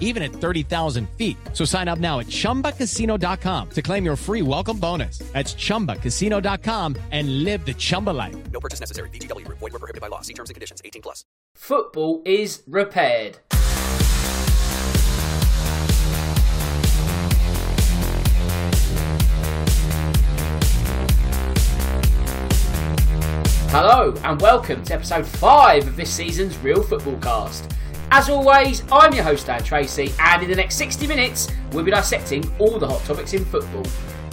even at 30,000 feet. So sign up now at ChumbaCasino.com to claim your free welcome bonus. That's ChumbaCasino.com and live the Chumba life. No purchase necessary. VGW. Void were prohibited by law. See terms and conditions. 18 plus. Football is repaired. Hello and welcome to episode 5 of this season's Real Football Cast. As always, I'm your host Dan Tracy, and in the next 60 minutes, we'll be dissecting all the hot topics in football.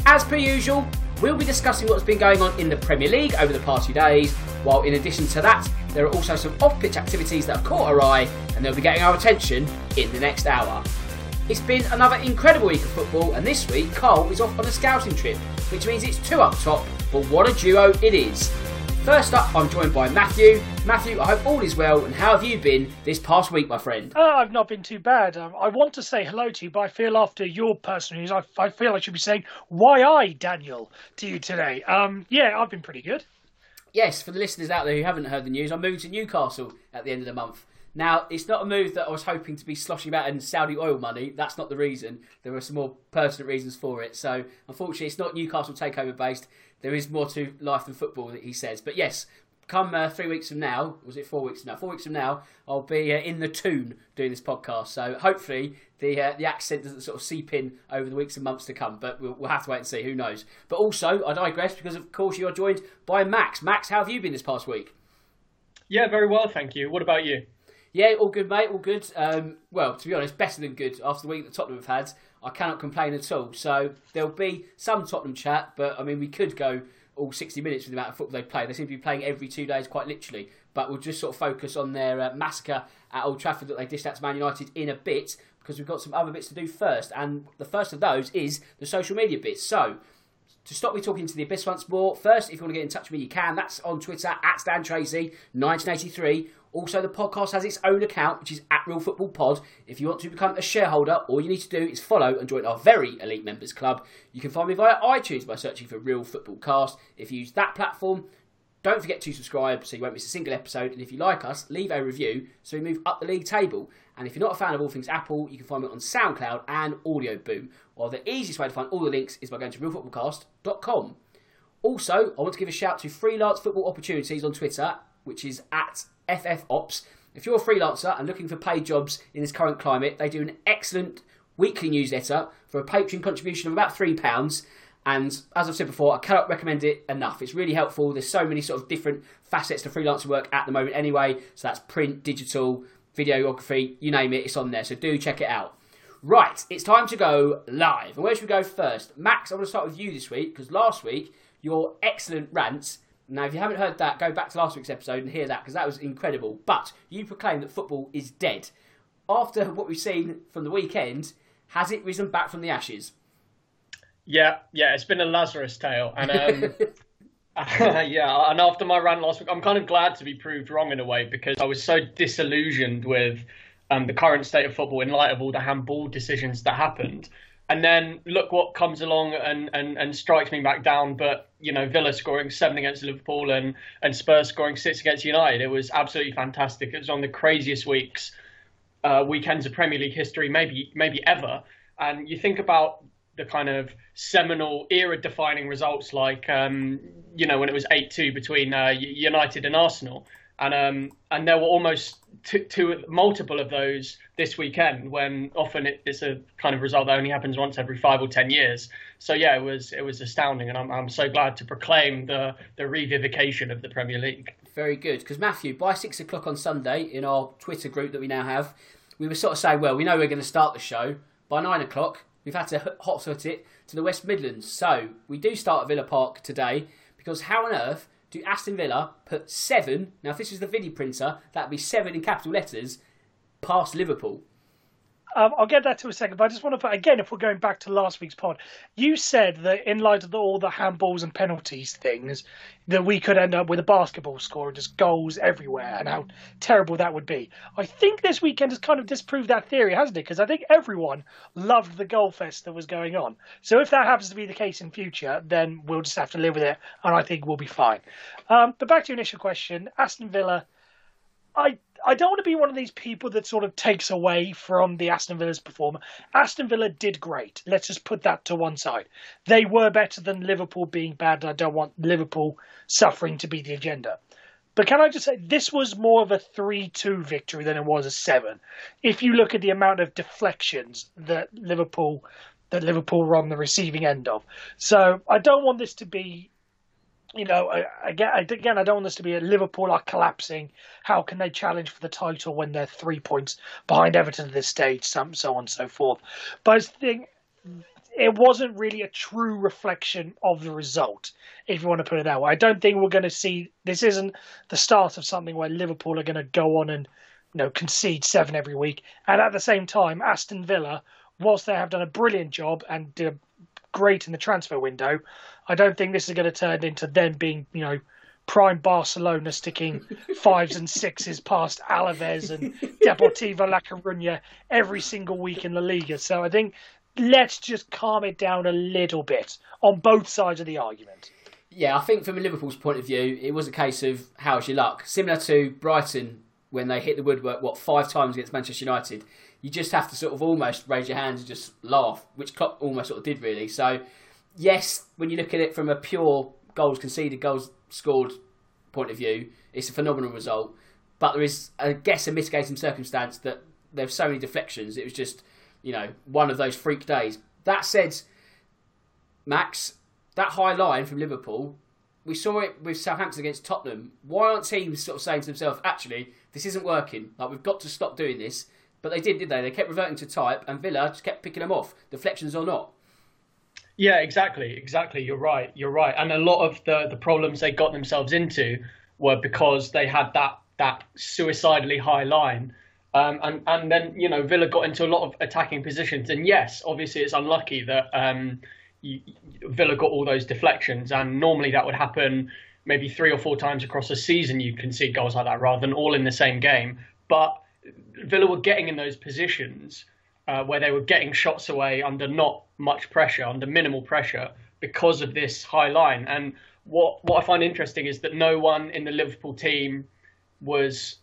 As per usual, we'll be discussing what's been going on in the Premier League over the past few days, while in addition to that, there are also some off pitch activities that have caught our eye and they'll be getting our attention in the next hour. It's been another incredible week of football, and this week, Cole is off on a scouting trip, which means it's two up top, but what a duo it is. First up, I'm joined by Matthew. Matthew, I hope all is well, and how have you been this past week, my friend? Uh, I've not been too bad. Um, I want to say hello to you, but I feel after your personal news, I, I feel I should be saying, why aye, Daniel, to you today. Um, yeah, I've been pretty good. Yes, for the listeners out there who haven't heard the news, I'm moving to Newcastle at the end of the month. Now, it's not a move that I was hoping to be sloshing about in Saudi oil money. That's not the reason. There were some more pertinent reasons for it. So, unfortunately, it's not Newcastle takeover based there is more to life than football, he says. But yes, come uh, three weeks from now, was it four weeks from now? Four weeks from now, I'll be uh, in the Toon doing this podcast. So hopefully the uh, the accent doesn't sort of seep in over the weeks and months to come. But we'll, we'll have to wait and see. Who knows? But also, I digress because of course you are joined by Max. Max, how have you been this past week? Yeah, very well, thank you. What about you? Yeah, all good, mate. All good. Um, well, to be honest, better than good after the week that Tottenham have had. I cannot complain at all. So there'll be some Tottenham chat, but I mean, we could go all 60 minutes with the amount of football they play. They seem to be playing every two days, quite literally. But we'll just sort of focus on their uh, massacre at Old Trafford that they dished out to Man United in a bit, because we've got some other bits to do first. And the first of those is the social media bits. So to stop me talking to the abyss once more, first, if you want to get in touch with me, you can. That's on Twitter at Stan Tracy 1983. Also, the podcast has its own account, which is at Real Football Pod. If you want to become a shareholder, all you need to do is follow and join our very elite members club. You can find me via iTunes by searching for Real Football Cast. If you use that platform, don't forget to subscribe so you won't miss a single episode. And if you like us, leave a review so we move up the league table. And if you're not a fan of all things Apple, you can find me on SoundCloud and Audio Boom. While the easiest way to find all the links is by going to realfootballcast.com. Also, I want to give a shout to Freelance Football Opportunities on Twitter, which is at FFOps. If you're a freelancer and looking for paid jobs in this current climate, they do an excellent weekly newsletter for a Patreon contribution of about £3. And as I've said before, I cannot recommend it enough. It's really helpful. There's so many sort of different facets to freelancer work at the moment anyway. So that's print, digital, videography, you name it, it's on there. So do check it out. Right, it's time to go live. And where should we go first? Max, I want to start with you this week because last week your excellent rants now, if you haven't heard that, go back to last week's episode and hear that because that was incredible. But you proclaim that football is dead. After what we've seen from the weekend, has it risen back from the ashes? Yeah, yeah, it's been a Lazarus tale, and um, yeah, and after my run last week, I'm kind of glad to be proved wrong in a way because I was so disillusioned with um, the current state of football in light of all the handball decisions that happened. And then look what comes along and, and, and strikes me back down. But you know, Villa scoring seven against Liverpool and and Spurs scoring six against United. It was absolutely fantastic. It was of the craziest weeks, uh, weekends of Premier League history, maybe maybe ever. And you think about the kind of seminal era-defining results, like um, you know when it was eight-two between uh, United and Arsenal, and um, and there were almost two, two, multiple of those this weekend. When often it, it's a kind of result that only happens once every five or ten years. So yeah, it was it was astounding, and I'm I'm so glad to proclaim the the revivication of the Premier League. Very good, because Matthew, by six o'clock on Sunday in our Twitter group that we now have, we were sort of saying, well, we know we're going to start the show by nine o'clock. We've had to hot foot it to the West Midlands. So we do start at Villa Park today because how on earth do Aston Villa put seven, now if this was the video printer, that'd be seven in capital letters, past Liverpool? Um, I'll get that to a second, but I just want to put again, if we're going back to last week's pod, you said that in light of the, all the handballs and penalties things, that we could end up with a basketball score and just goals everywhere, and how terrible that would be. I think this weekend has kind of disproved that theory, hasn't it? Because I think everyone loved the goal fest that was going on. So if that happens to be the case in future, then we'll just have to live with it, and I think we'll be fine. Um, but back to your initial question, Aston Villa. I I don't want to be one of these people that sort of takes away from the Aston Villa's performance. Aston Villa did great. Let's just put that to one side. They were better than Liverpool being bad. I don't want Liverpool suffering to be the agenda. But can I just say, this was more of a 3 2 victory than it was a 7. If you look at the amount of deflections that Liverpool that Liverpool were on the receiving end of. So I don't want this to be you know, again, again, I don't want this to be a Liverpool are collapsing. How can they challenge for the title when they're three points behind Everton at this stage? So, so on and so forth. But I think it wasn't really a true reflection of the result, if you want to put it that way. I don't think we're going to see this. Isn't the start of something where Liverpool are going to go on and you know concede seven every week, and at the same time, Aston Villa, whilst they have done a brilliant job and did great in the transfer window, I don't think this is going to turn into them being, you know, prime Barcelona sticking fives and sixes past Alaves and Deportivo La Coruña every single week in La Liga. So I think let's just calm it down a little bit on both sides of the argument. Yeah, I think from a Liverpool's point of view, it was a case of how's your luck. Similar to Brighton when they hit the woodwork, what, five times against Manchester United. You just have to sort of almost raise your hands and just laugh, which Klopp almost sort of did really. So yes, when you look at it from a pure goals conceded, goals scored point of view, it's a phenomenal result. But there is, I guess, a mitigating circumstance that there's so many deflections. It was just, you know, one of those freak days. That said, Max, that high line from Liverpool, we saw it with Southampton against Tottenham. Why aren't teams sort of saying to themselves, actually, this isn't working? Like, we've got to stop doing this. But they did, did they? They kept reverting to type, and Villa just kept picking them off, deflections or not. Yeah, exactly, exactly. You're right. You're right. And a lot of the the problems they got themselves into were because they had that that suicidally high line. Um, and and then you know Villa got into a lot of attacking positions, and yes, obviously it's unlucky that um, you, Villa got all those deflections, and normally that would happen maybe three or four times across a season. You can see goals like that rather than all in the same game. But Villa were getting in those positions uh, where they were getting shots away under not much pressure, under minimal pressure, because of this high line. And what what I find interesting is that no one in the Liverpool team was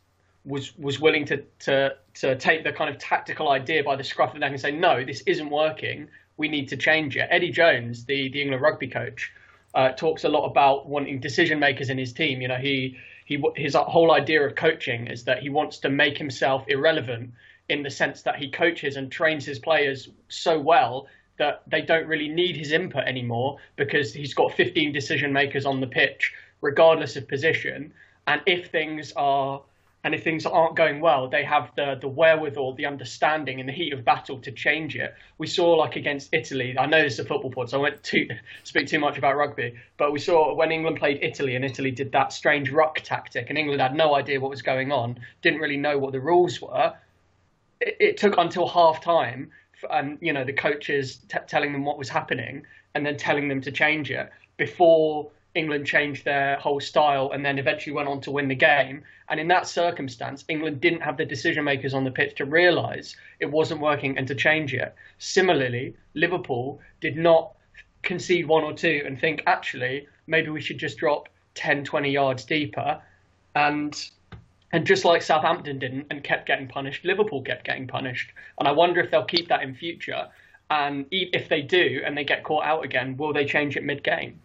was was willing to to to take the kind of tactical idea by the scruff of the neck and say, no, this isn't working. We need to change it. Eddie Jones, the the England rugby coach, uh, talks a lot about wanting decision makers in his team. You know, he he his whole idea of coaching is that he wants to make himself irrelevant in the sense that he coaches and trains his players so well that they don't really need his input anymore because he's got 15 decision makers on the pitch regardless of position. And if things are and if things aren't going well they have the the wherewithal the understanding in the heat of battle to change it. We saw like against italy i know this is a football pod so i won't too, speak too much about rugby but we saw when england played italy and italy did that strange ruck tactic and england had no idea what was going on didn't really know what the rules were it, it took until half time and you know the coaches t- telling them what was happening and then telling them to change it before England changed their whole style and then eventually went on to win the game. And in that circumstance, England didn't have the decision makers on the pitch to realise it wasn't working and to change it. Similarly, Liverpool did not concede one or two and think, actually, maybe we should just drop 10, 20 yards deeper. And and just like Southampton didn't and kept getting punished, Liverpool kept getting punished. And I wonder if they'll keep that in future. And if they do and they get caught out again, will they change it mid game?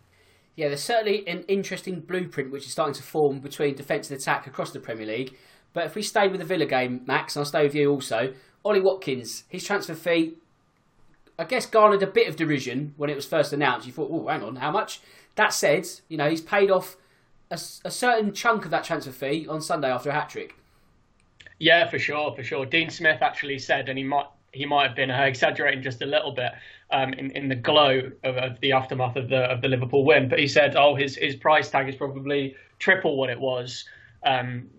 Yeah, there's certainly an interesting blueprint which is starting to form between defence and attack across the Premier League. But if we stay with the Villa game, Max, and I'll stay with you also, Ollie Watkins, his transfer fee, I guess, garnered a bit of derision when it was first announced. You thought, oh, hang on, how much? That said, you know, he's paid off a, a certain chunk of that transfer fee on Sunday after a hat trick. Yeah, for sure, for sure. Dean Smith actually said, and he might he might have been uh, exaggerating just a little bit um, in in the glow of, of, the aftermath of the of the Liverpool win. But he said, "Oh, his his price tag is probably triple what it was, um,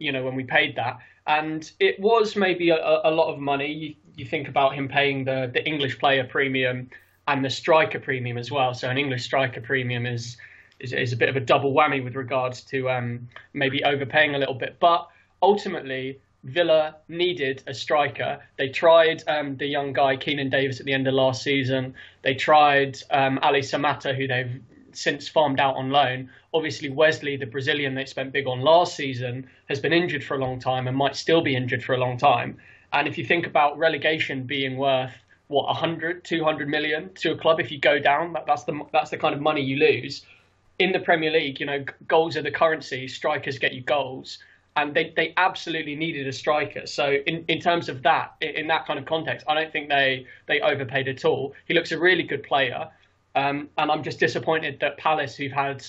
you know, when we paid that." And it was maybe a, a lot of money. You, you think about him paying the the English player premium and the striker premium as well. So an English striker premium is is, is a bit of a double whammy with regards to um, maybe overpaying a little bit, but ultimately Villa needed a striker. They tried um, the young guy Keinan Davis at the end of last season. They tried um, Ali Samatta, who they've since farmed out on loan. Obviously, Wesley, the Brazilian they spent big on last season, has been injured for a long time and might still be injured for a long time. And if you think about relegation being worth what 100, 200 million to a club, if you go down, that, that's the that's the kind of money you lose. In the Premier League, you know, goals are the currency. Strikers get you goals and they, they absolutely needed a striker. So in, in terms of that, in that kind of context, I don't think they they overpaid at all. He looks a really good player, um, and I'm just disappointed that Palace, who've had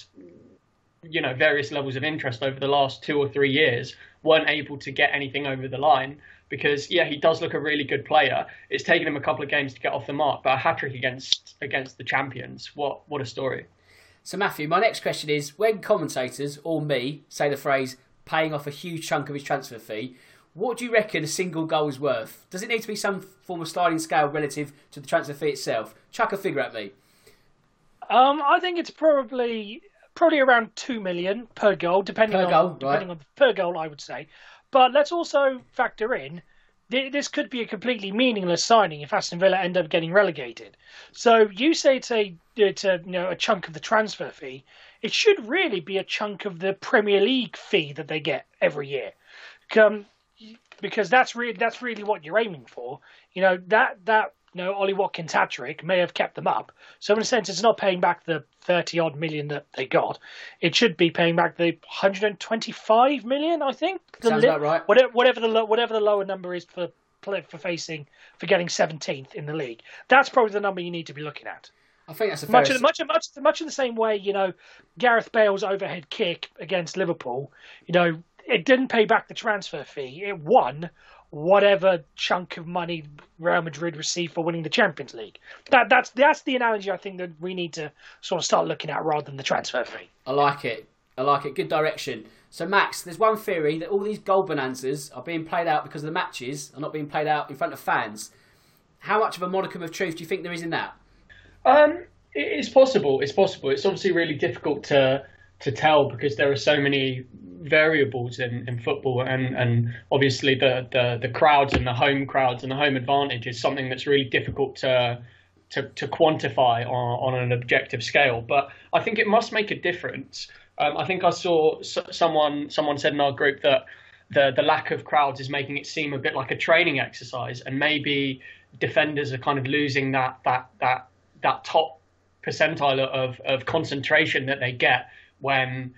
you know various levels of interest over the last two or three years, weren't able to get anything over the line. Because yeah, he does look a really good player. It's taken him a couple of games to get off the mark, but a hat trick against against the champions. What what a story! So Matthew, my next question is: when commentators or me say the phrase paying off a huge chunk of his transfer fee. What do you reckon a single goal is worth? Does it need to be some form of sliding scale relative to the transfer fee itself? Chuck a figure at me. Um, I think it's probably probably around two million per goal, depending per on goal, depending right. on per goal. I would say, but let's also factor in this could be a completely meaningless signing if Aston Villa end up getting relegated. So you say it's a it's a you know a chunk of the transfer fee it should really be a chunk of the Premier League fee that they get every year. Um, because that's really that's really what you're aiming for. You know that that know Ollie Watkins hat trick may have kept them up. So in a sense, it's not paying back the thirty odd million that they got. It should be paying back the 125 million, I think. Sounds li- about right. Whatever, whatever the whatever the lower number is for for facing for getting 17th in the league. That's probably the number you need to be looking at. I think that's a much of, much much much in the same way. You know, Gareth Bale's overhead kick against Liverpool. You know, it didn't pay back the transfer fee. It won whatever chunk of money Real Madrid received for winning the Champions League. That that's that's the analogy I think that we need to sort of start looking at rather than the transfer fee. I like it. I like it. Good direction. So Max, there's one theory that all these goal bonanzas are being played out because the matches are not being played out in front of fans. How much of a modicum of truth do you think there is in that? Um, it's possible. It's possible. It's obviously really difficult to to tell because there are so many variables in, in football, and, and obviously the, the the crowds and the home crowds and the home advantage is something that's really difficult to to, to quantify on, on an objective scale. But I think it must make a difference. Um, I think I saw someone someone said in our group that the the lack of crowds is making it seem a bit like a training exercise, and maybe defenders are kind of losing that that that that top percentile of, of concentration that they get when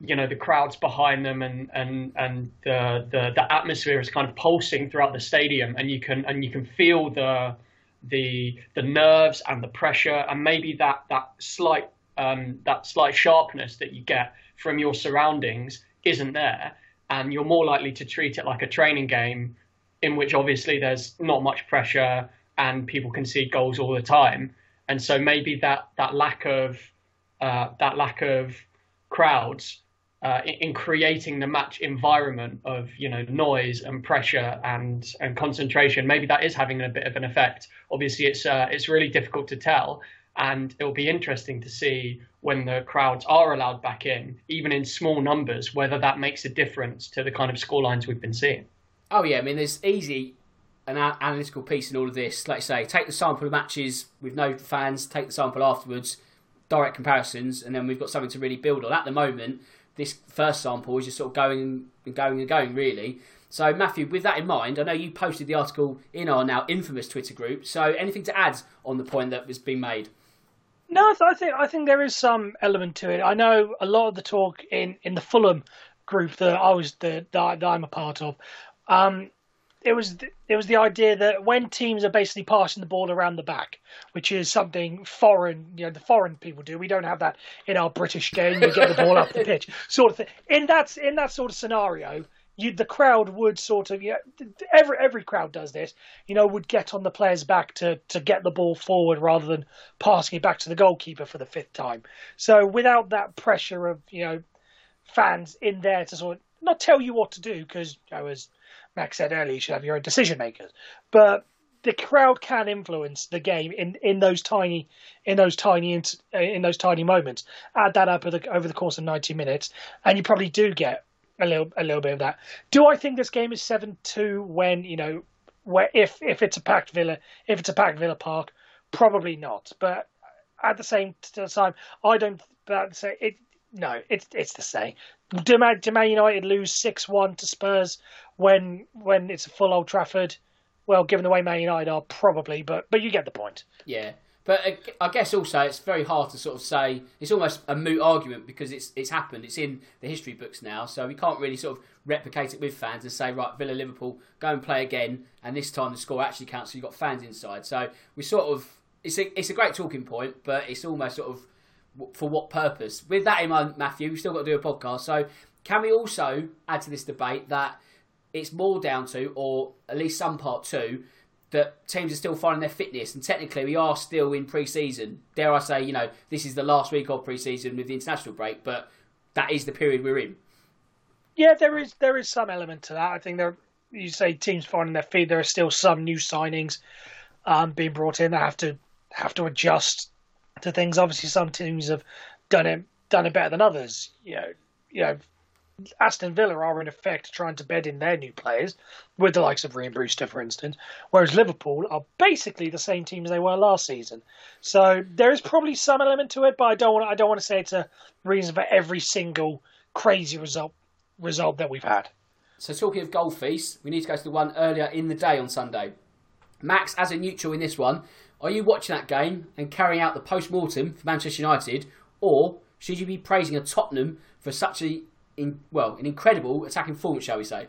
you know the crowds behind them and and and the, the the atmosphere is kind of pulsing throughout the stadium and you can and you can feel the the the nerves and the pressure and maybe that that slight um, that slight sharpness that you get from your surroundings isn't there and you're more likely to treat it like a training game in which obviously there's not much pressure and people can see goals all the time. And so maybe that that lack of uh, that lack of crowds uh, in, in, creating the match environment of you know noise and pressure and and concentration, maybe that is having a bit of an effect. Obviously, it's uh, it's really difficult to tell, and it'll be interesting to see when the crowds are allowed back in, even in small numbers, whether that makes a difference to the kind of scorelines we've been seeing. Oh yeah, I mean, there's easy an analytical piece in all of this. Like I say, take the sample of matches with no fans, take the sample afterwards, direct comparisons, and then we've got something to really build on. At the moment, this first sample is just sort of going and going and going, really. So, Matthew, with that in mind, I know you posted the article in our now infamous Twitter group. So, anything to add on the point that was being made? No, I think I think there is some element to it. I know a lot of the talk in, in the Fulham group that I was the that, I'm a part of. Um, it was it was the idea that when teams are basically passing the ball around the back, which is something foreign, you know, the foreign people do. We don't have that in our British game. We get the ball up the pitch, sort of thing. In that in that sort of scenario, you the crowd would sort of yeah, every every crowd does this. You know, would get on the player's back to to get the ball forward rather than passing it back to the goalkeeper for the fifth time. So without that pressure of you know fans in there to sort of not tell you what to do because you know, as Max said earlier, you should have your own decision makers. But the crowd can influence the game in, in those tiny in those tiny uh, in those tiny moments. Add that up over the, over the course of ninety minutes, and you probably do get a little a little bit of that. Do I think this game is seven two when you know where if if it's a packed Villa if it's a packed Villa Park? Probably not. But at the same time, I don't. But say it. No, it's it's the same. Do Man, do Man United lose six one to Spurs when when it's a full Old Trafford? Well, given the way Man United are, probably. But but you get the point. Yeah. But uh, I guess also it's very hard to sort of say it's almost a moot argument because it's it's happened. It's in the history books now, so we can't really sort of replicate it with fans and say right, Villa Liverpool go and play again, and this time the score actually counts. So you've got fans inside. So we sort of it's a it's a great talking point, but it's almost sort of for what purpose? With that in mind, Matthew, we've still got to do a podcast. So can we also add to this debate that it's more down to, or at least some part two, that teams are still finding their fitness, and technically we are still in pre-season. Dare I say, you know, this is the last week of pre-season with the international break, but that is the period we're in. Yeah, there is there is some element to that. I think there, you say teams finding their feet. There are still some new signings um, being brought in that have to have to adjust to things. Obviously, some teams have done it done it better than others. You know, you know, Aston Villa are in effect trying to bed in their new players with the likes of Rhian Brewster, for instance, whereas Liverpool are basically the same team as they were last season. So there is probably some element to it, but I don't want I don't want to say it's a reason for every single crazy result result that we've had. So talking of goal feasts, we need to go to the one earlier in the day on Sunday. Max, as a neutral in this one, are you watching that game and carrying out the post mortem for Manchester United, or should you be praising a Tottenham for such a in, well, an incredible attacking performance, shall we say?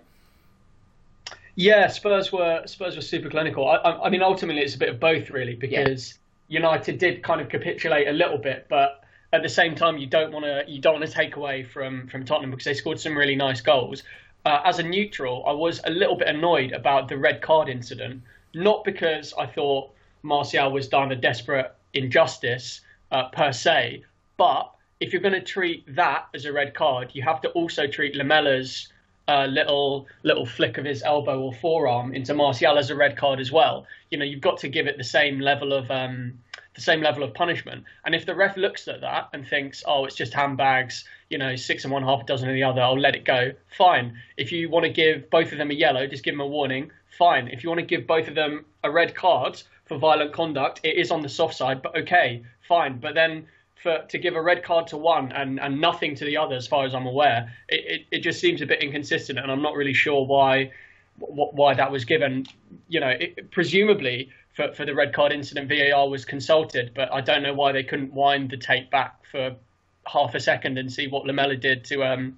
Yeah, Spurs were Spurs were super clinical. I, I, I mean, ultimately, it's a bit of both, really, because yeah. United did kind of capitulate a little bit, but at the same time, you don't want to you don't want to take away from from Tottenham because they scored some really nice goals. Uh, as a neutral, I was a little bit annoyed about the red card incident, not because I thought Martial was done a desperate injustice uh, per se, but if you're going to treat that as a red card, you have to also treat Lamela's uh, little little flick of his elbow or forearm into Martial as a red card as well. You know, you've got to give it the same level of um, the same level of punishment. And if the ref looks at that and thinks, oh, it's just handbags, you know, six and one, half a dozen of the other, I'll let it go. Fine. If you want to give both of them a yellow, just give them a warning. Fine. If you want to give both of them a red card for violent conduct, it is on the soft side, but okay, fine. But then for to give a red card to one and, and nothing to the other, as far as I'm aware, it, it, it just seems a bit inconsistent, and I'm not really sure why why that was given. You know, it, presumably for, for the red card incident, VAR was consulted, but I don't know why they couldn't wind the tape back for half a second and see what Lamela did to um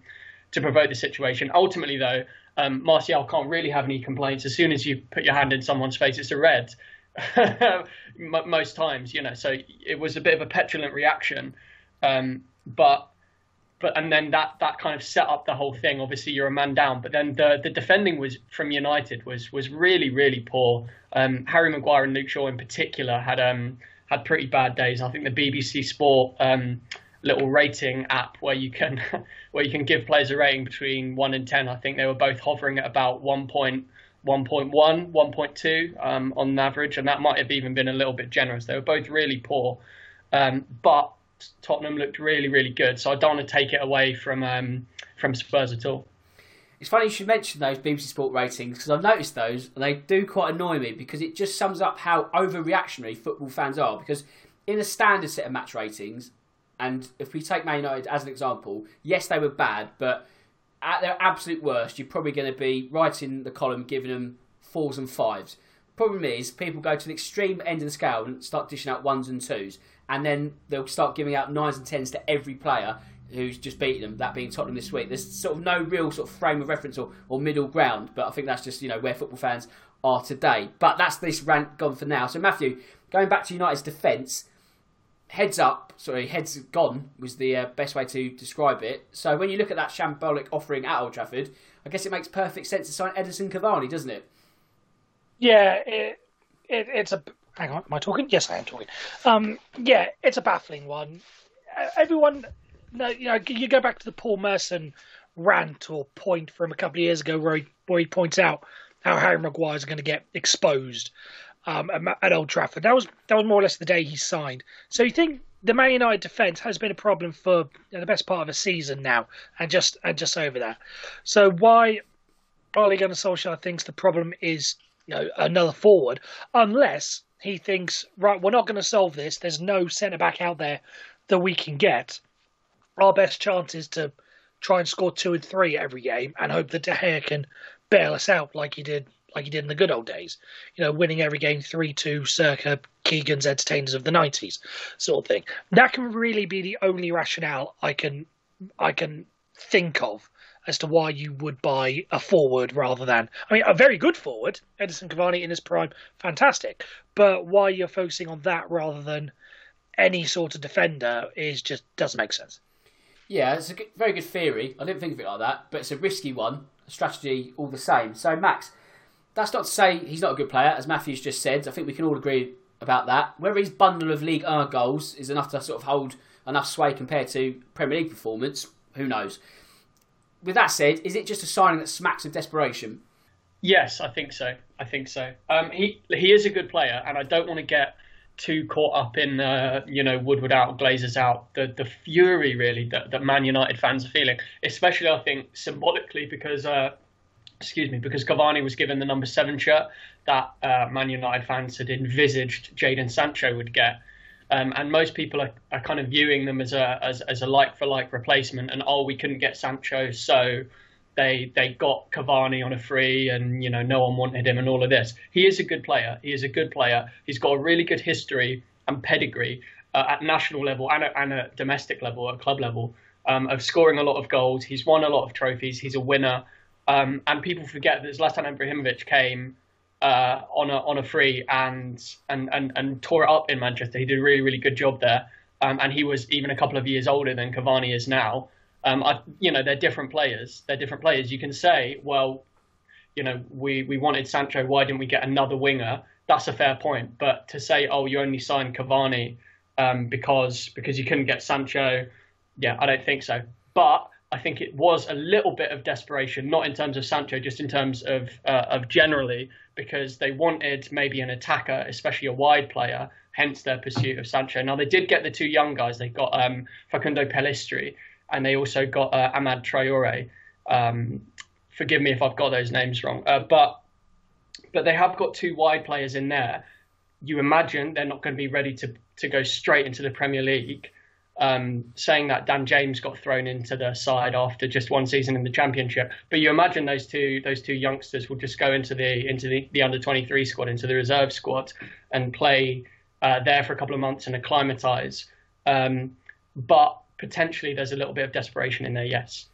to provoke the situation. Ultimately, though, um, Martial can't really have any complaints. As soon as you put your hand in someone's face, it's a red. most times, you know. So it was a bit of a petulant reaction, um, but but and then that that kind of set up the whole thing. Obviously, you're a man down, but then the the defending was from United was was really really poor. Um, Harry Maguire and Luke Shaw in particular had um had pretty bad days. I think the BBC Sport um little rating app where you can where you can give players a rating between one and ten. I think they were both hovering at about one point 1.1, 1.2 um, on average, and that might have even been a little bit generous. They were both really poor. Um, but Tottenham looked really, really good. So I don't want to take it away from um, from Spurs at all. It's funny you should mention those BBC Sport ratings because I've noticed those and they do quite annoy me because it just sums up how overreactionary football fans are. Because in a standard set of match ratings, and if we take Man United as an example, yes, they were bad, but at their absolute worst, you're probably going to be writing the column giving them fours and fives. Problem is, people go to the extreme end of the scale and start dishing out ones and twos, and then they'll start giving out nines and tens to every player who's just beaten them, that being Tottenham this week. There's sort of no real sort of frame of reference or, or middle ground, but I think that's just, you know, where football fans are today. But that's this rant gone for now. So, Matthew, going back to United's defence, heads up, sorry, heads gone was the uh, best way to describe it. So, when you look at that shambolic offering at Old Trafford, I guess it makes perfect sense to sign Edinson Cavani, doesn't it? Yeah, it, it, it's a. Hang on, am I talking? Yes, I am talking. Um, yeah, it's a baffling one. Everyone you know, you go back to the Paul Merson rant or point from a couple of years ago where he, where he points out how Harry Maguire is going to get exposed um, at Old Trafford. That was that was more or less the day he signed. So you think the Man United defence has been a problem for the best part of a season now, and just and just over that. So why Ole Gunnar Solskjaer thinks the problem is you know another forward, unless he thinks right, we're not going to solve this. There's no centre back out there that we can get our best chance is to try and score two and three every game and hope that De Gea can bail us out like he did like he did in the good old days. You know, winning every game three two circa Keegan's entertainers of the nineties sort of thing. That can really be the only rationale I can I can think of as to why you would buy a forward rather than I mean a very good forward, Edinson Cavani in his prime, fantastic. But why you're focusing on that rather than any sort of defender is just doesn't make sense. Yeah, it's a very good theory. I didn't think of it like that, but it's a risky one, strategy all the same. So, Max, that's not to say he's not a good player, as Matthews just said. I think we can all agree about that. Whether his bundle of League 1 goals is enough to sort of hold enough sway compared to Premier League performance, who knows? With that said, is it just a signing that smacks of desperation? Yes, I think so. I think so. Um, he he is a good player, and I don't want to get too caught up in uh, you know Woodward out, Glazers out, the the fury really that, that Man United fans are feeling, especially I think symbolically because uh, excuse me because Cavani was given the number seven shirt that uh, Man United fans had envisaged Jadon Sancho would get. Um, and most people are, are kind of viewing them as a as, as a like for like replacement. And oh, we couldn't get Sancho, so they they got Cavani on a free, and you know no one wanted him, and all of this. He is a good player. He is a good player. He's got a really good history and pedigree uh, at national level and at, and domestic level, at club level, um, of scoring a lot of goals. He's won a lot of trophies. He's a winner. Um, and people forget that Zlatan Ibrahimovic came uh, on a on a free and, and and and tore it up in Manchester. He did a really really good job there. Um, and he was even a couple of years older than Cavani is now. Um, I, you know, they're different players. They're different players. You can say, well, you know, we, we wanted Sancho. Why didn't we get another winger? That's a fair point. But to say, oh, you only signed Cavani um, because because you couldn't get Sancho, yeah, I don't think so. But I think it was a little bit of desperation, not in terms of Sancho, just in terms of uh, of generally, because they wanted maybe an attacker, especially a wide player. Hence their pursuit of Sancho. Now they did get the two young guys. They got um, Facundo Pellistri, and they also got uh, Amad Traore. Um, forgive me if I've got those names wrong, uh, but but they have got two wide players in there. You imagine they're not going to be ready to to go straight into the Premier League. Um, saying that Dan James got thrown into the side after just one season in the Championship, but you imagine those two those two youngsters will just go into the into the, the under 23 squad, into the reserve squad, and play uh, there for a couple of months and acclimatise. Um, but potentially there's a little bit of desperation in there, yes.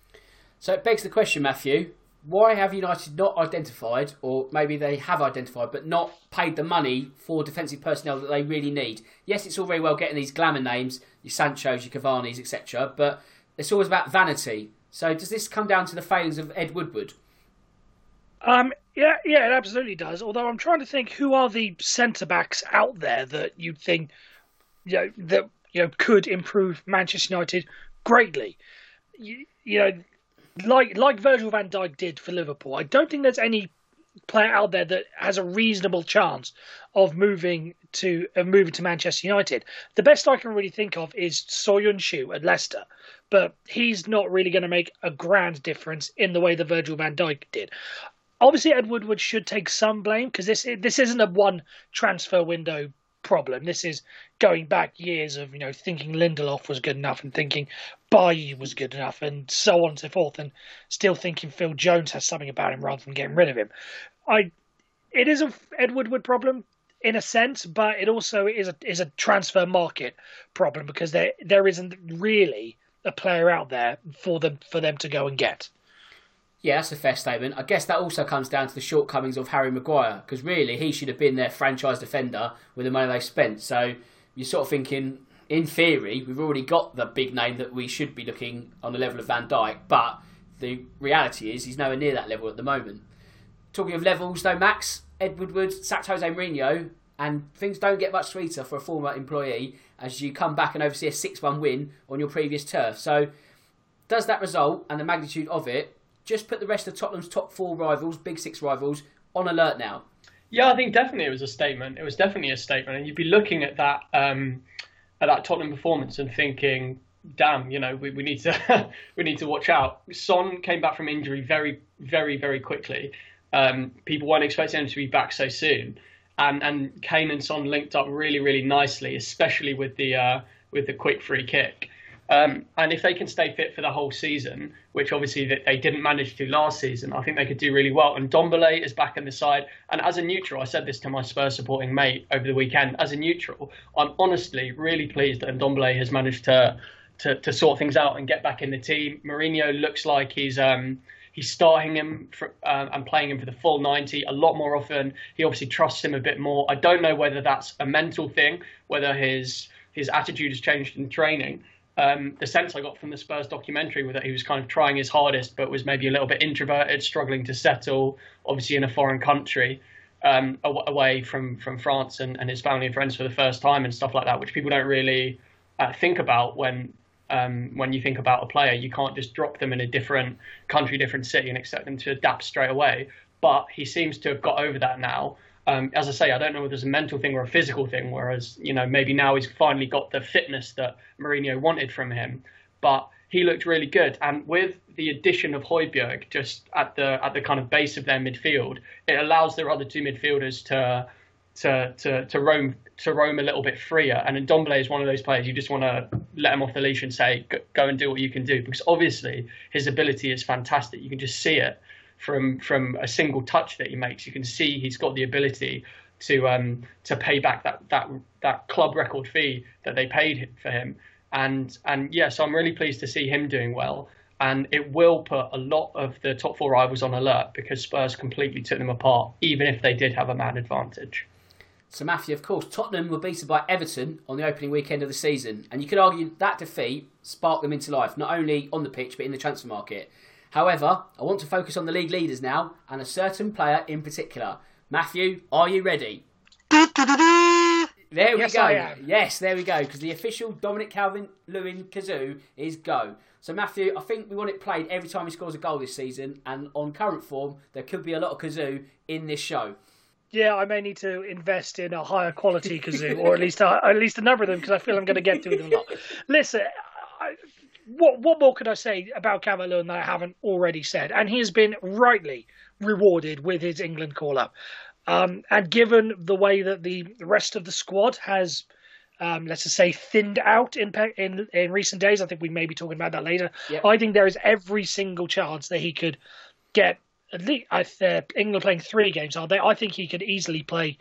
So it begs the question, Matthew, why have United not identified, or maybe they have identified, but not paid the money for defensive personnel that they really need? Yes, it's all very well getting these glamour names, your Sanchos, your Cavani's, etc., but it's always about vanity. So does this come down to the failings of Ed Woodward? Um, yeah, yeah, it absolutely does. Although I'm trying to think who are the centre backs out there that you'd think, you know, that you know, could improve Manchester United greatly. You, you know, like like Virgil van Dijk did for Liverpool. I don't think there's any player out there that has a reasonable chance of moving to of moving to Manchester United. The best I can really think of is Soyuncu at Leicester, but he's not really going to make a grand difference in the way that Virgil van Dijk did. Obviously, Ed Woodward should take some blame because this this isn't a one transfer window problem. This is going back years of you know thinking Lindelof was good enough and thinking Bailly was good enough and so on and so forth, and still thinking Phil Jones has something about him rather than getting rid of him. I, it is a Edward Wood problem in a sense, but it also is a is a transfer market problem because there there isn't really a player out there for them for them to go and get. Yeah, that's a fair statement. I guess that also comes down to the shortcomings of Harry Maguire because really he should have been their franchise defender with the money they spent. So you're sort of thinking, in theory, we've already got the big name that we should be looking on the level of Van Dijk, but the reality is he's nowhere near that level at the moment. Talking of levels, though, Max Ed Woodward sacked Jose Mourinho, and things don't get much sweeter for a former employee as you come back and oversee a 6-1 win on your previous turf. So, does that result and the magnitude of it just put the rest of Tottenham's top four rivals, big six rivals, on alert now? Yeah, I think definitely it was a statement. It was definitely a statement, and you'd be looking at that um, at that Tottenham performance and thinking, "Damn, you know, we, we need to we need to watch out." Son came back from injury very, very, very quickly. Um, people weren't expecting him to be back so soon, and and Kane and Son linked up really, really nicely, especially with the uh, with the quick free kick. Um, and if they can stay fit for the whole season, which obviously they didn't manage to last season, I think they could do really well. And Ndombele is back in the side. And as a neutral, I said this to my Spurs supporting mate over the weekend. As a neutral, I'm honestly really pleased that Ndombele has managed to, to to sort things out and get back in the team. Mourinho looks like he's um, he's starting him for, uh, and playing him for the full 90 a lot more often. He obviously trusts him a bit more. I don't know whether that's a mental thing, whether his his attitude has changed in training um, the sense I got from the Spurs documentary was that he was kind of trying his hardest, but was maybe a little bit introverted, struggling to settle, obviously in a foreign country, um, away from, from France and, and his family and friends for the first time and stuff like that, which people don't really uh, think about when um, when you think about a player. You can't just drop them in a different country, different city, and expect them to adapt straight away. But he seems to have got over that now um, as I say, I don't know whether it's a mental thing or a physical thing. Whereas, you know, maybe now he's finally got the fitness that Mourinho wanted from him. But he looked really good, and with the addition of Højbjerg just at the at the kind of base of their midfield, it allows their other two midfielders to to to to roam to roam a little bit freer. And Ndombele is one of those players you just want to let him off the leash and say, go and do what you can do, because obviously his ability is fantastic. You can just see it from from a single touch that he makes. You can see he's got the ability to um, to pay back that that that club record fee that they paid for him. And and yeah, so I'm really pleased to see him doing well. And it will put a lot of the top four rivals on alert because Spurs completely took them apart, even if they did have a man advantage. So, Matthew, of course, Tottenham were beaten by Everton on the opening weekend of the season, and you could argue that defeat sparked them into life, not only on the pitch but in the transfer market. However, I want to focus on the league leaders now and a certain player in particular. Matthew, are you ready? There we Yes, go. I am. Yes, there we go. Because the official Dominic Calvert Lewin kazoo is go. So Matthew, I think we want it played every time he scores a goal this season, and on current form, there could be a lot of kazoo in this show. Yeah, I may need to invest in a higher quality kazoo, or at least a, at least a number of them, because I feel I'm going to get through them a lot. Listen, I, what what more could I say about Calvert Lewin that I haven't already said? And he has been rightly rewarded with his England call up. Um, and given the way that the rest of the squad has, um, let's just say, thinned out in, pe- in in recent days, I think we may be talking about that later. Yep. I think there is every single chance that he could get at least uh, England playing three games, are they? I think he could easily play.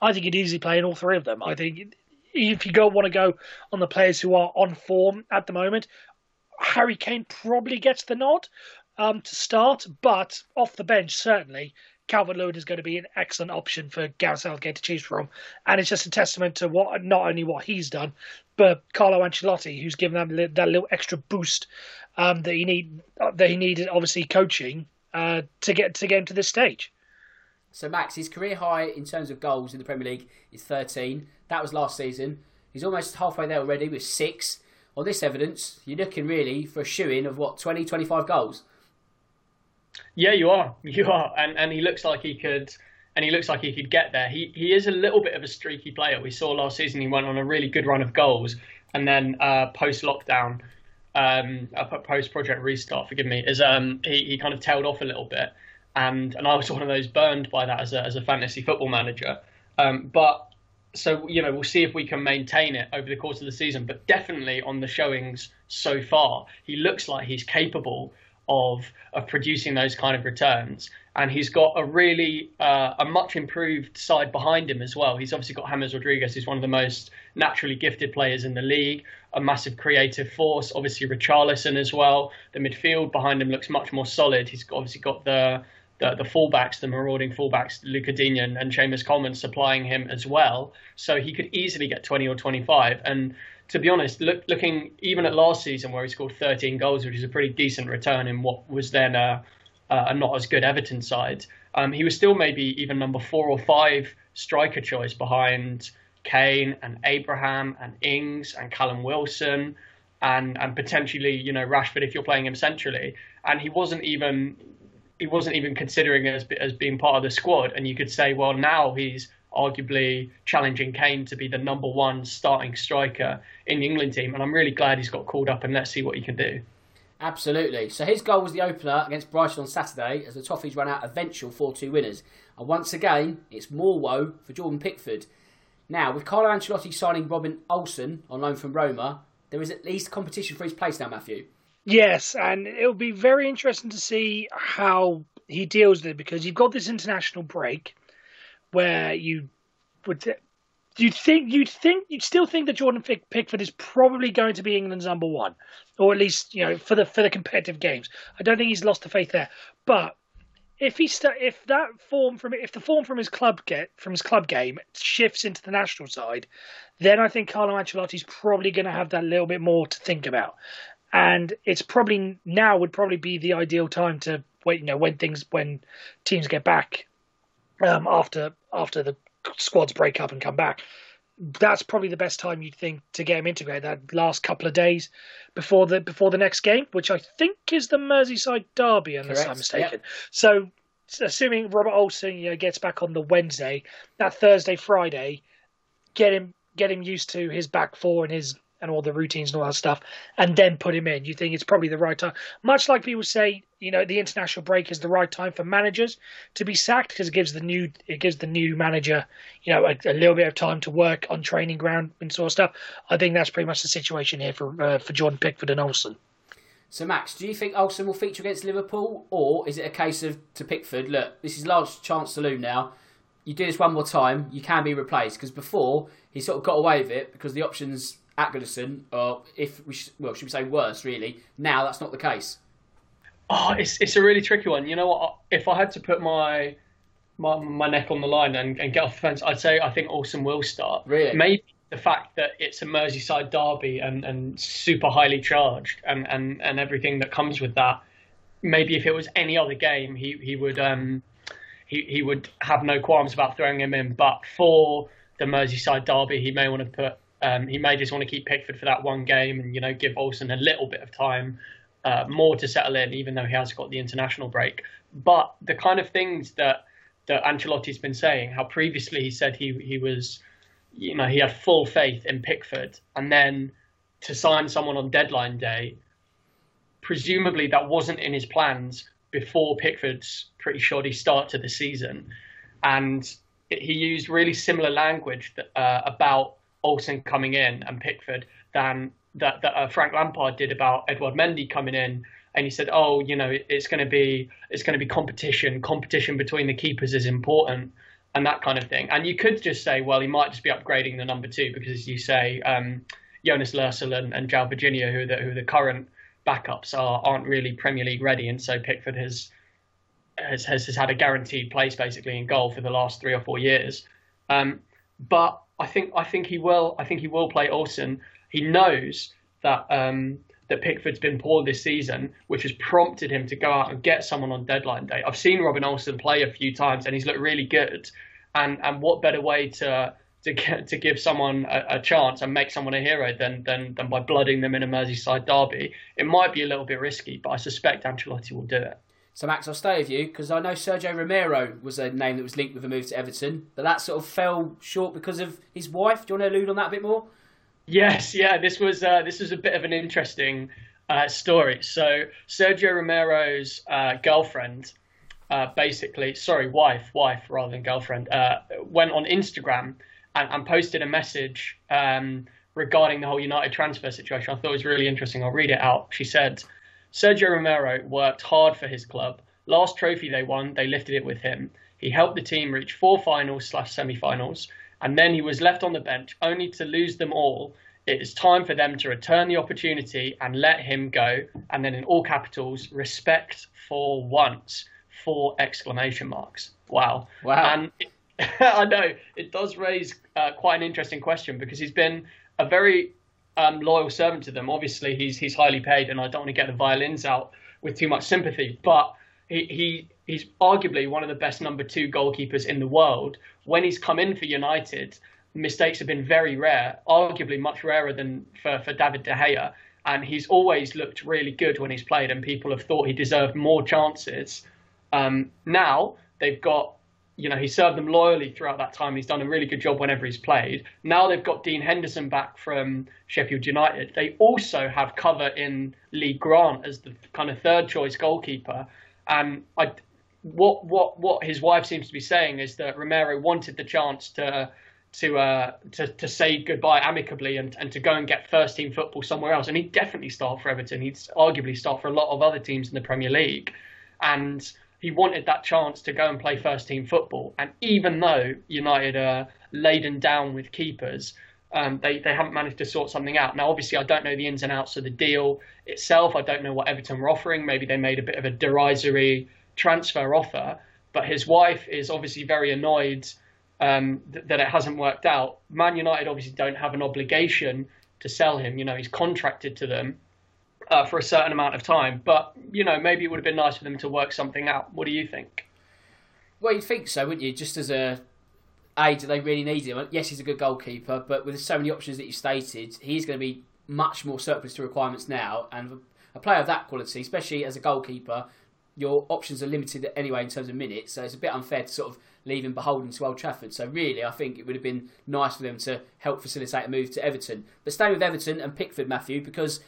I think he'd easily play in all three of them. I think if you go want to go on the players who are on form at the moment, Harry Kane probably gets the nod um, to start, but off the bench certainly. Calvert Lewin is going to be an excellent option for Gareth Southgate to choose from, and it's just a testament to what not only what he's done, but Carlo Ancelotti, who's given li- that little extra boost um, that he need uh, that he needed, obviously coaching uh, to get to get him to this stage. So Max, his career high in terms of goals in the Premier League is 13. That was last season. He's almost halfway there already with six. On this evidence, you're looking really for a shoe in of what 20, 25 goals. Yeah, you are. You are, and and he looks like he could. And he looks like he could get there. He he is a little bit of a streaky player. We saw last season he went on a really good run of goals, and then uh, post lockdown, um, post project restart, forgive me, is um he, he kind of tailed off a little bit, and and I was one of those burned by that as a as a fantasy football manager. Um, but so you know we'll see if we can maintain it over the course of the season. But definitely on the showings so far, he looks like he's capable of of producing those kind of returns. And he's got a really uh, a much improved side behind him as well. He's obviously got James Rodriguez, who's one of the most naturally gifted players in the league, a massive creative force. Obviously Richarlison as well. The midfield behind him looks much more solid. He's obviously got the the, the fullbacks, the marauding fullbacks, Digne and, and Seamus Coleman supplying him as well. So he could easily get 20 or 25. And to be honest, look, looking even at last season where he scored 13 goals, which is a pretty decent return in what was then a, a not as good Everton side, um, he was still maybe even number four or five striker choice behind Kane and Abraham and Ings and Callum Wilson and and potentially you know Rashford if you're playing him centrally. And he wasn't even he wasn't even considering as as being part of the squad. And you could say, well, now he's arguably challenging Kane to be the number one starting striker in the England team. And I'm really glad he's got called up, and let's see what he can do. Absolutely. So his goal was the opener against Brighton on Saturday as the Toffees ran out eventual 4 2 winners. And once again, it's more woe for Jordan Pickford. Now, with Carlo Ancelotti signing Robin Olsen on loan from Roma, there is at least competition for his place now, Matthew. Yes, and it'll be very interesting to see how he deals with it because you've got this international break where you would you think you'd think you'd still think that Jordan Pickford is probably going to be England's number one, or at least you know for the for the competitive games. I don't think he's lost the faith there, but if he st- if that form from if the form from his club get from his club game shifts into the national side, then I think Carlo Ancelotti's probably going to have that little bit more to think about and it's probably now would probably be the ideal time to wait. You know, when things when teams get back um, after after the squads break up and come back. That's probably the best time you'd think to get him integrated. That last couple of days before the before the next game, which I think is the Merseyside derby, unless Correct. I'm mistaken. So, assuming Robert Olsen you know, gets back on the Wednesday, that Thursday Friday, get him get him used to his back four and his and all the routines and all that stuff, and then put him in. You think it's probably the right time. Much like people say, you know, the international break is the right time for managers to be sacked because it gives the new it gives the new manager, you know, a, a, little bit of time to work on training ground and sort of stuff. I think that's pretty much the situation here for uh, for Jordan Pickford and Olsen. So, Max, do you think Olsen will feature against Liverpool, or is it a case of to Pickford? Look, this is last chance lose now. You do this one more time, you can be replaced because before he sort of got away with it because the options at Goodison, or if we sh- well, should we say worse? Really, now that's not the case. Oh, it's it's a really tricky one. You know what? If I had to put my my, my neck on the line and, and get off the fence, I'd say I think Olsen will start. Really? Maybe the fact that it's a Merseyside derby and, and super highly charged and, and, and everything that comes with that. Maybe if it was any other game, he he would um he he would have no qualms about throwing him in. But for the Merseyside derby, he may want to put um, he may just want to keep Pickford for that one game and you know give Olsen a little bit of time uh, more to settle in, even though he has got the international break. But the kind of things that that Ancelotti's been saying, how previously he said he he was, you know, he had full faith in Pickford, and then to sign someone on deadline day, presumably that wasn't in his plans before Pickford's pretty shoddy start to the season, and he used really similar language that, uh, about Olsen coming in and Pickford than that, that uh, Frank Lampard did about Edward Mendy coming in. And he said, "Oh, you know, it's going to be it's going to be competition. Competition between the keepers is important, and that kind of thing." And you could just say, "Well, he might just be upgrading the number two because, as you say, um, Jonas Lössl and, and João Virgínia, who the, who the current backups, are aren't really Premier League ready, and so Pickford has has has, has had a guaranteed place basically in goal for the last three or four years. Um, but I think I think he will. I think he will play Olsen. He knows that um, that Pickford's been poor this season, which has prompted him to go out and get someone on deadline day. I've seen Robin Olsen play a few times, and he's looked really good. And and what better way to to get to give someone a, a, chance and make someone a hero than, than than by blooding them in a Merseyside derby? It might be a little bit risky, but I suspect Ancelotti will do it. So Max, I'll stay with you because I know Sergio Romero was a name that was linked with a move to Everton, but that sort of fell short because of his wife. Do you want to allude on that a bit more? Yes, yeah. This was uh, this was a bit of an interesting uh, story. So Sergio Romero's uh, girlfriend, uh, basically, sorry, wife, wife rather than girlfriend, uh, went on Instagram and, and posted a message um, regarding the whole United transfer situation. I thought it was really interesting. I'll read it out. She said, Sergio Romero worked hard for his club. Last trophy they won, they lifted it with him. He helped the team reach four finals slash semi-finals, and then he was left on the bench only to lose them all. It is time for them to return the opportunity and let him go. And then in all capitals, respect for once. Four exclamation marks. Wow. Wow. And it, I know it does raise uh, quite an interesting question because he's been a very um, loyal servant to them. Obviously, he's he's highly paid, and I don't want to get the violins out with too much sympathy, but he, he he's arguably one of the best number two goalkeepers in the world. When he's come in for United, mistakes have been very rare, arguably much rarer than for, for David De Gea. And he's always looked really good when he's played, and people have thought he deserved more chances. Um, now they've got, you know, he served them loyally throughout that time. He's done a really good job whenever he's played. Now they've got Dean Henderson back from Sheffield United. They also have cover in Lee Grant as the kind of third choice goalkeeper. And I, what what what his wife seems to be saying is that Romero wanted the chance to to uh, to to say goodbye amicably and, and to go and get first team football somewhere else. And he'd definitely start for Everton. He'd arguably start for a lot of other teams in the Premier League. And he wanted that chance to go and play first team football. And even though United are laden down with keepers, um, they, they haven't managed to sort something out. Now, obviously, I don't know the ins and outs of the deal itself. I don't know what Everton were offering. Maybe they made a bit of a derisory transfer offer. But his wife is obviously very annoyed um, th- that it hasn't worked out. Man United obviously don't have an obligation to sell him. You know, he's contracted to them uh, for a certain amount of time. But you know, maybe it would have been nice for them to work something out. What do you think? Well, you'd think so, wouldn't you? Just as a A, do they really need him? Yes, he's a good goalkeeper, but with so many options that you stated, he's going to be much more surplus to requirements now. And a player of that quality, especially as a goalkeeper, your options are limited anyway in terms of minutes. So it's a bit unfair to sort of leave him beholden to Old Trafford. So really, I think it would have been nice for them to help facilitate a move to Everton. But stay with Everton and Pickford, Matthew, because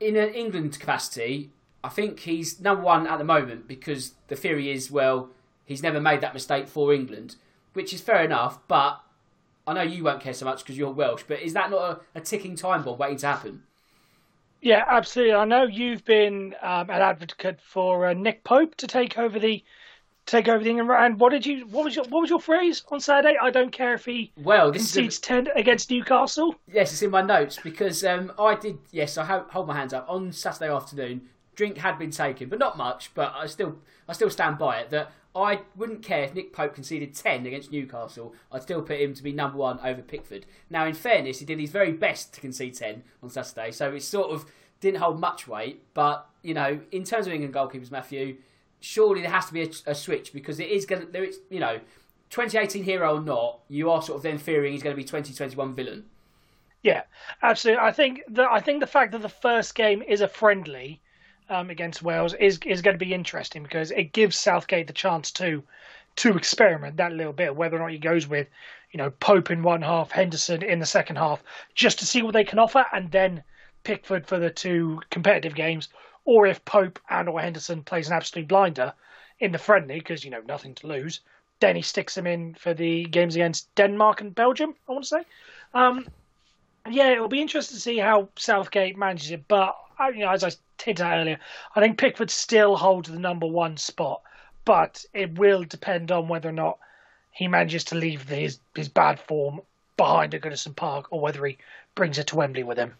in an England capacity, I think he's number one at the moment because the theory is, well, he's never made that mistake for England, which is fair enough. But I know you won't care so much because you're Welsh. But is that not a, a ticking time bomb waiting to happen? Yeah, absolutely. I know you've been um, an advocate for uh, Nick Pope to take over the take over the England. And what did you? What was your what was your phrase on Saturday? I don't care if he Well, this is a- ten against Newcastle. Yes, it's in my notes because um, I did. Yes, I ho- hold my hands up on Saturday afternoon. Drink had been taken, but not much. But I still, I still stand by it that I wouldn't care if Nick Pope conceded ten against Newcastle. I'd still put him to be number one over Pickford. Now, in fairness, he did his very best to concede ten on Saturday, so it sort of didn't hold much weight. But you know, in terms of England goalkeepers, Matthew, surely there has to be a, a switch because it is going to. Is, you know, 2018 hero or not, you are sort of then fearing he's going to be 2021 villain. Yeah, absolutely. I think the I think the fact that the first game is a friendly um, against Wales is is going to be interesting because it gives Southgate the chance to to experiment that little bit, whether or not he goes with you know Pope in one half, Henderson in the second half, just to see what they can offer, and then Pickford for the two competitive games, or if Pope and or Henderson plays an absolute blinder in the friendly because you know nothing to lose, then he sticks him in for the games against Denmark and Belgium. I want to say. Um, yeah, it'll be interesting to see how Southgate manages it. But you know, as I hinted at earlier, I think Pickford still holds the number one spot. But it will depend on whether or not he manages to leave his his bad form behind at Goodison Park, or whether he brings it to Wembley with him.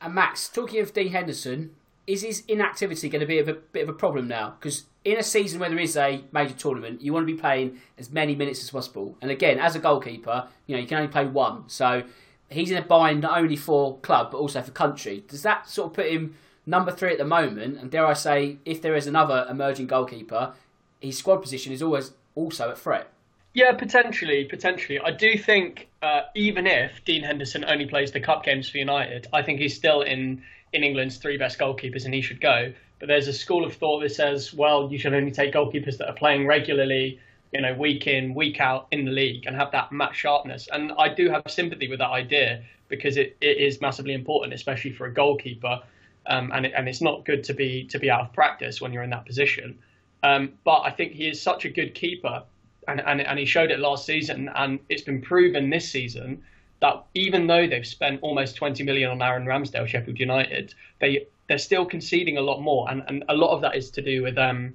And Max, talking of Dean Henderson, is his inactivity going to be a bit of a problem now? Because in a season where there is a major tournament, you want to be playing as many minutes as possible. And again, as a goalkeeper, you know you can only play one, so he's in a bind not only for club but also for country. Does that sort of put him number three at the moment? And dare I say, if there is another emerging goalkeeper, his squad position is always also at threat. Yeah, potentially, potentially. I do think uh, even if Dean Henderson only plays the cup games for United, I think he's still in in England's three best goalkeepers, and he should go But there's a school of thought that says, well, you should only take goalkeepers that are playing regularly, you know, week in, week out in the league and have that match sharpness. And I do have sympathy with that idea because it, it is massively important, especially for a goalkeeper. Um, and, it, and it's not good to be to be out of practice when you're in that position. Um, but I think he is such a good keeper, and, and and he showed it last season, and it's been proven this season that even though they've spent almost 20 million on Aaron Ramsdale, Sheffield United, they they're still conceding a lot more, and, and a lot of that is to do with um,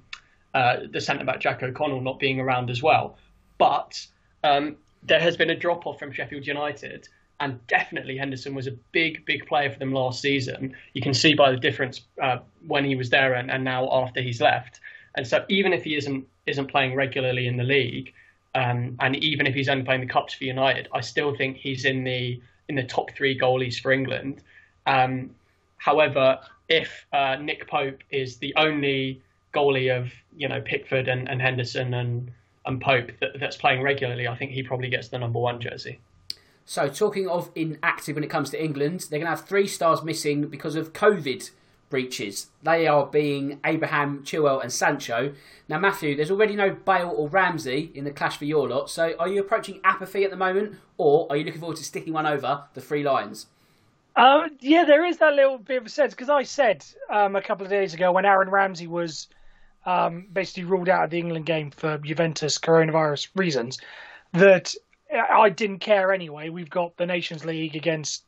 uh, the centre back Jack O'Connell not being around as well. But um, there has been a drop off from Sheffield United, and definitely Henderson was a big, big player for them last season. You can see by the difference uh, when he was there and, and now after he's left. And so even if he isn't isn't playing regularly in the league, um, and even if he's only playing the cups for United, I still think he's in the in the top three goalies for England. Um, however, if uh, Nick Pope is the only goalie of you know Pickford and, and Henderson and and Pope that, that's playing regularly, I think he probably gets the number one jersey. So, talking of inactive when it comes to England, they're going to have three stars missing because of COVID breaches. They are being Abraham, Chilwell, and Sancho. Now, Matthew, there's already no Bale or Ramsey in the clash for your lot. So, are you approaching apathy at the moment, or are you looking forward to sticking one over the three lions? Uh, yeah, there is that little bit of a sense because I said um, a couple of days ago when Aaron Ramsey was um, basically ruled out of the England game for Juventus coronavirus reasons that I didn't care anyway. We've got the Nations League against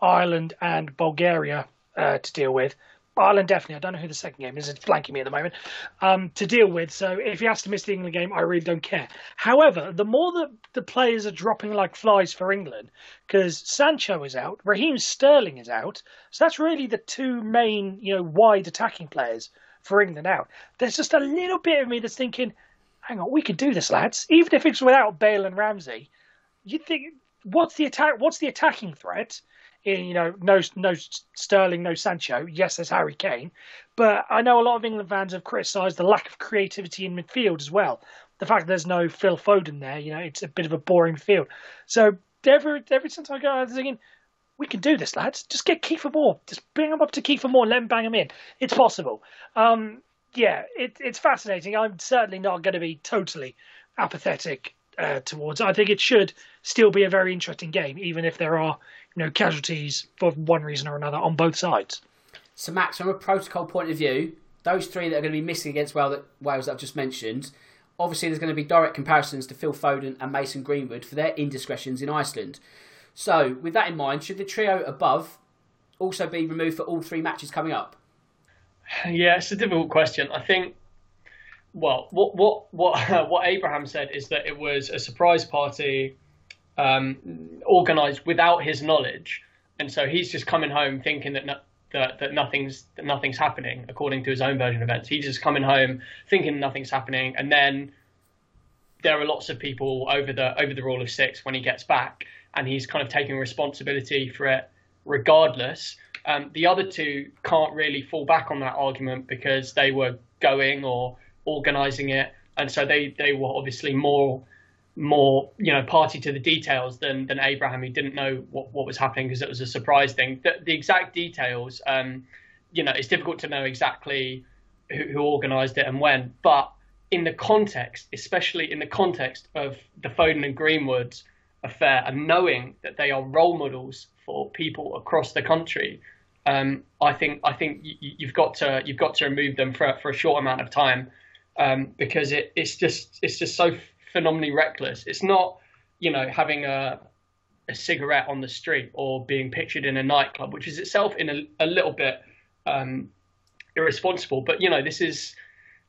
Ireland and Bulgaria uh, to deal with. Ireland definitely. I don't know who the second game is. It's blanking me at the moment. Um, to deal with. So if he has to miss the England game, I really don't care. However, the more that the players are dropping like flies for England, because Sancho is out, Raheem Sterling is out, so that's really the two main, you know, wide attacking players for England out. There's just a little bit of me that's thinking, hang on, we could do this, lads. Even if it's without Bale and Ramsey, you think what's the attack? What's the attacking threat? You know, no no Sterling, no Sancho. Yes, there's Harry Kane, but I know a lot of England fans have criticised the lack of creativity in midfield as well. The fact there's no Phil Foden there, you know, it's a bit of a boring field. So every every since I go, I was thinking, we can do this, lads. Just get Kiefer Moore. Just bring him up to Kiefer Moore. Let him bang him in. It's possible. Um, yeah, it, it's fascinating. I'm certainly not going to be totally apathetic uh, towards. I think it should still be a very interesting game, even if there are you know casualties for one reason or another on both sides. So, Max, from a protocol point of view, those three that are going to be missing against Wales that I've just mentioned, obviously there's going to be direct comparisons to Phil Foden and Mason Greenwood for their indiscretions in Iceland. So, with that in mind, should the trio above also be removed for all three matches coming up? Yeah, it's a difficult question. I think well, what what what what Abraham said is that it was a surprise party um, organised without his knowledge, and so he's just coming home thinking that. No, that, that nothing's that nothing's happening according to his own version of events. He's just coming home thinking nothing's happening, and then there are lots of people over the over the rule of six when he gets back, and he's kind of taking responsibility for it regardless. Um, the other two can't really fall back on that argument because they were going or organising it, and so they they were obviously more more you know party to the details than than Abraham, who didn't know what what was happening because it was a surprise thing. The, the exact details, um, you know, it's difficult to know exactly who, who organised it and when, but in the context, especially in the context of the Foden and Greenwood affair, and knowing that they are role models for people across the country, um, I think I think you, have got to you've got to remove them for for a short amount of time um, because it, it's just it's just so phenomenally reckless. It's not you know having a a cigarette on the street or being pictured in a nightclub, which is itself in a, a little bit um, irresponsible. But you know this is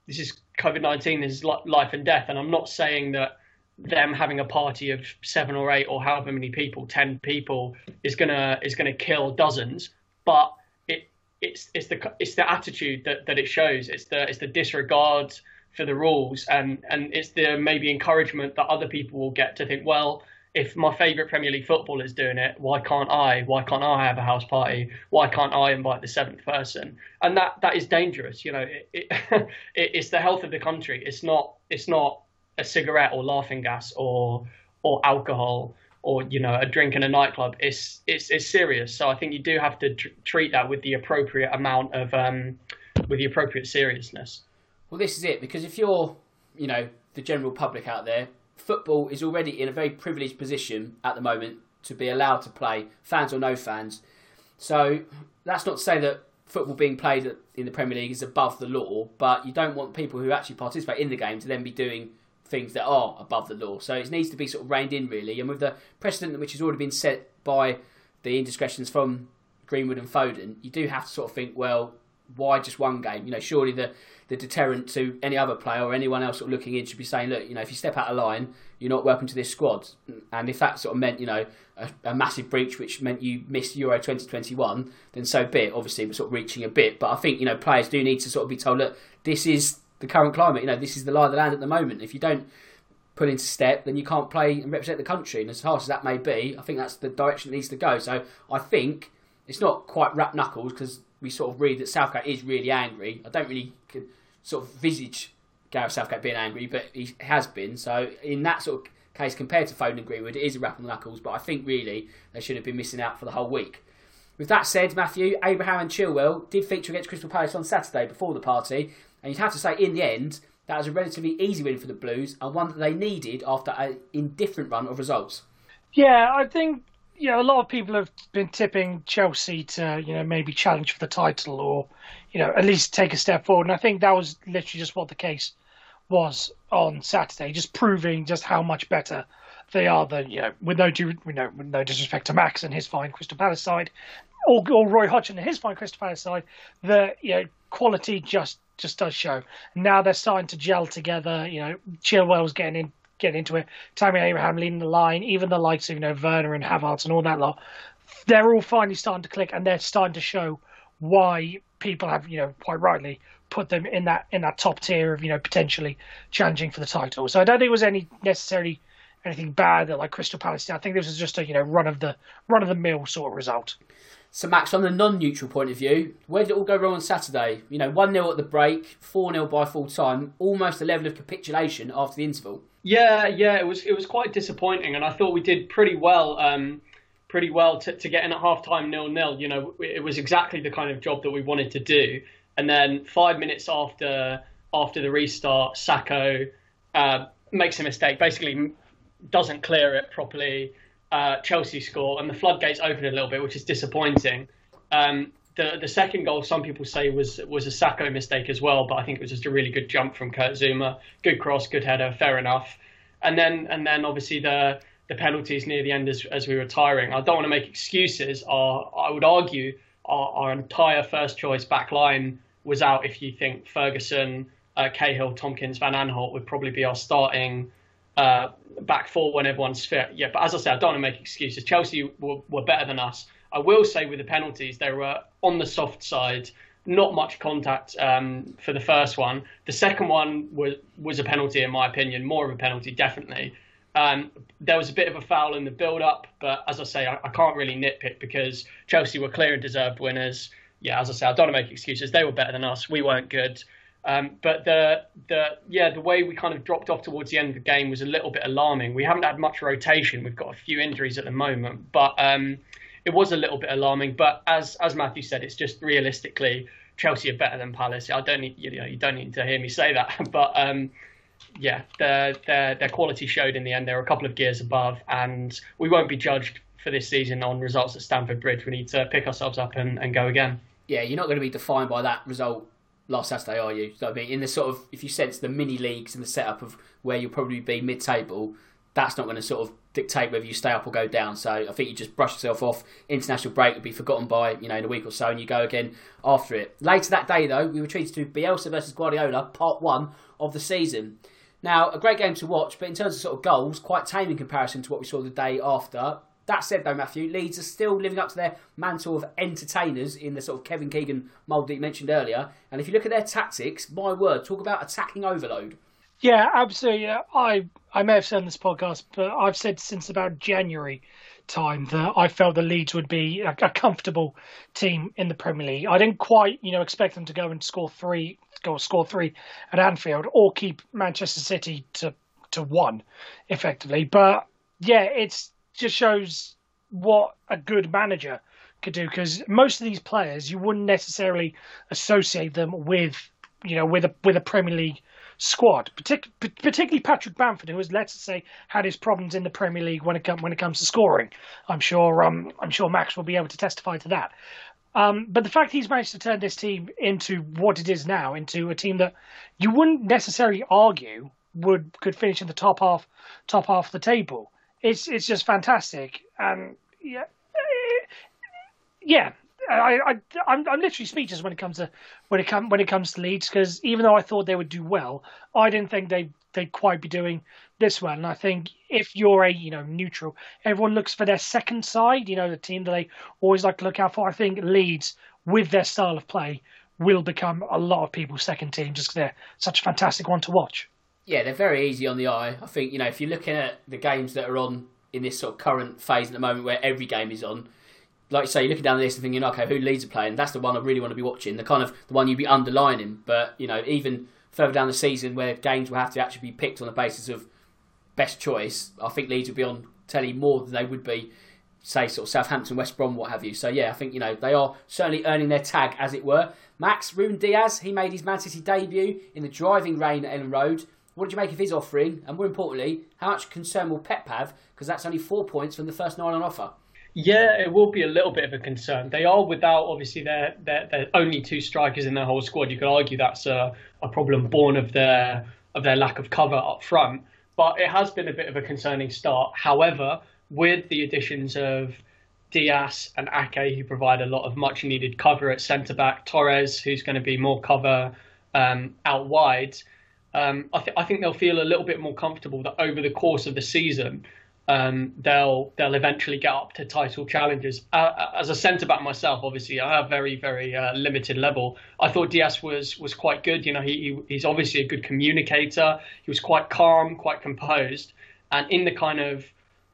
this is COVID nineteen. Is life and death, and I'm not saying that them having a party of seven or eight or however many people, ten people, is gonna is gonna kill dozens. But it it's it's the it's the attitude that, that it shows. It's the it's the disregard for the rules, and and it's the maybe encouragement that other people will get to think, well, if my favourite Premier League footballer is doing it, why can't I? Why can't I have a house party? Why can't I invite the seventh person? And that that is dangerous. You know, it, it, it's the health of the country. It's not it's not a cigarette or laughing gas or or alcohol or you know a drink in a nightclub. It's it's it's serious. So I think you do have to tr- treat that with the appropriate amount of um, with the appropriate seriousness. Well, this is it because if you're, you know, the general public out there, football is already in a very privileged position at the moment to be allowed to play, fans or no fans. So that's not to say that football being played in the Premier League is above the law, but you don't want people who actually participate in the game to then be doing things that are above the law. So it needs to be sort of reined in really, and with the precedent which has already been set by the indiscretions from Greenwood and Foden, you do have to sort of think, well, why just one game? You know, surely the the deterrent to any other player or anyone else sort of looking in should be saying, look, you know, if you step out of line, you're not welcome to this squad. And if that sort of meant, you know, a, a massive breach which meant you missed Euro 2021, then so be it. Obviously, we're sort of reaching a bit, but I think you know players do need to sort of be told, look, this is the current climate. You know, this is the lie of the land at the moment. If you don't put into step, then you can't play and represent the country. And as harsh as that may be, I think that's the direction it needs to go. So I think it's not quite rap knuckles because we sort of read that Southgate is really angry. I don't really sort of visage Gareth Southgate being angry, but he has been. So in that sort of case, compared to Foden and Greenwood, it is a rap on the knuckles. But I think really they should have been missing out for the whole week. With that said, Matthew, Abraham and Chilwell did feature against Crystal Palace on Saturday before the party, and you'd have to say in the end that was a relatively easy win for the Blues and one that they needed after an indifferent run of results. Yeah, I think you know, a lot of people have been tipping Chelsea to, you know, maybe challenge for the title or, you know, at least take a step forward. And I think that was literally just what the case was on Saturday, just proving just how much better they are than, you know, with no, you know, with no disrespect to Max and his fine Crystal Palace side, or, or Roy Hodgson and his fine Crystal Palace side, the, you know, quality just just does show. Now they're starting to gel together. You know, Chilwell's getting in get into it. Tammy Abraham leading the line, even the likes of you know Werner and Havertz and all that lot, they're all finally starting to click, and they're starting to show why people have you know quite rightly put them in that in that top tier of you know potentially challenging for the title. So I don't think it was any necessarily anything bad that like Crystal Palace did. I think this was just a you know run of the run of the mill sort of result. So, Max, from the non-neutral point of view, where did it all go wrong on Saturday? You know, one 0 at the break, four 0 by full time, almost a level of capitulation after the interval. Yeah, yeah, it was it was quite disappointing, and I thought we did pretty well, um, pretty well to, to get in at half time nil nil. You know, it was exactly the kind of job that we wanted to do. And then five minutes after after the restart, Sakho uh, makes a mistake, basically doesn't clear it properly uh, Chelsea score, and the floodgates open a little bit, which is disappointing. Um, the the second goal, some people say was was a Sakho mistake as well, but I think it was just a really good jump from Kurt Zouma, good cross, good header, fair enough. And then and then obviously the the penalties near the end as, as we were tiring. I don't want to make excuses. Our, I would argue our, our entire first choice back line was out. If you think Ferguson, uh, Cahill, Tomkins, Van Aanholt would probably be our starting uh, back four when everyone's fit. Yeah, but as I said, I don't want to make excuses. Chelsea were, were better than us. I will say with the penalties, they were on the soft side. Not much contact um, for the first one. The second one was was a penalty in my opinion, more of a penalty definitely. Um, there was a bit of a foul in the build-up, but as I say, I, I, can't really nitpick because Chelsea were clear and deserved winners. Yeah, as I say, I don't want to make excuses. They were better than us. We weren't good. Um, but the the yeah the way we kind of dropped off towards the end of the game was a little bit alarming. We haven't had much rotation. We've got a few injuries at the moment, but um, it was a little bit alarming. But as as Matthew said, it's just realistically Chelsea are better than Palace. I don't need you know you don't need to hear me say that, but um, yeah, their their their quality showed in the end. They're a couple of gears above, and we won't be judged for this season on results at Stamford Bridge. We need to pick ourselves up and, and go again. Yeah, you're not going to be defined by that result last Saturday, are you? So, I mean, in the sort of if you sense the mini leagues and the setup of where you'll probably be mid-table, that's not going to sort of dictate whether you stay up or go down. So I think you just brush yourself off. International break will be forgotten by you know in a week or so, and you go again after it. Later that day, though, we were treated to Bielsa versus Guardiola, part one of the season. Now, a great game to watch, but in terms of sort of goals, quite tame in comparison to what we saw the day after. That said, though, Matthew, Leeds are still living up to their mantle of entertainers in the sort of Kevin Keegan mould that you mentioned earlier. And if you look at their tactics, my word, talk about attacking overload. Yeah, absolutely. I I may have said on this podcast, but I've said since about January time that I felt the Leeds would be a, a, comfortable team in the Premier League. I didn't quite, you know, expect them to go and score three, go score three at Anfield, or keep Manchester City to to one, effectively. But yeah, it's just shows what a good manager could do because most of these players you wouldn't necessarily associate them with you know with a with a Premier League squad, Partic- particularly Patrick Bamford, who has let's say had his problems in the Premier League when it com- when it comes to scoring. I'm sure um, I'm sure Max will be able to testify to that. Um, but the fact he's managed to turn this team into what it is now, into a team that you wouldn't necessarily argue would could finish in the top half top half of the table. It's it's just fantastic, and yeah, yeah. I, I I'm, I'm literally speechless when it comes to when it come when it comes to Leeds because even though I thought they would do well, I didn't think they they'd quite be doing this well. And I think if you're a you know neutral, everyone looks for their second side. You know the team that they always like to look out for. I think Leeds with their style of play will become a lot of people's second team just because they're such a fantastic one to watch. Yeah, they're very easy on the eye. I think you know if you're looking at the games that are on in this sort of current phase at the moment, where every game is on. Like you say, you're looking down the list and thinking, okay, who Leeds are playing? That's the one I really want to be watching. The kind of the one you'd be underlining. But you know, even further down the season, where games will have to actually be picked on the basis of best choice, I think Leeds would be on telly more than they would be, say, sort of Southampton, West Brom, what have you. So yeah, I think you know they are certainly earning their tag, as it were. Max Ruben Dias, he made his Man City debut in the driving rain at Elland Road. What did you make of his offering? And more importantly, how much concern will Pep have? Because that's only four points from the first nine on offer. Yeah, it will be a little bit of a concern. They are without obviously their their, their only two strikers in their whole squad. You could argue that's a, a problem born of their of their lack of cover up front. But it has been a bit of a concerning start. However, with the additions of Dias and Ake, who provide a lot of much needed cover at centre back, Torres, who's going to be more cover um, out wide, um, I, th- I think they'll feel a little bit more comfortable that over the course of the season, um, they'll they'll eventually get up to title challenges. Uh, as a centre back myself, obviously, I have very very uh, limited level. I thought Dias was was quite good. You know, he, he's obviously a good communicator. He was quite calm, quite composed, and in the kind of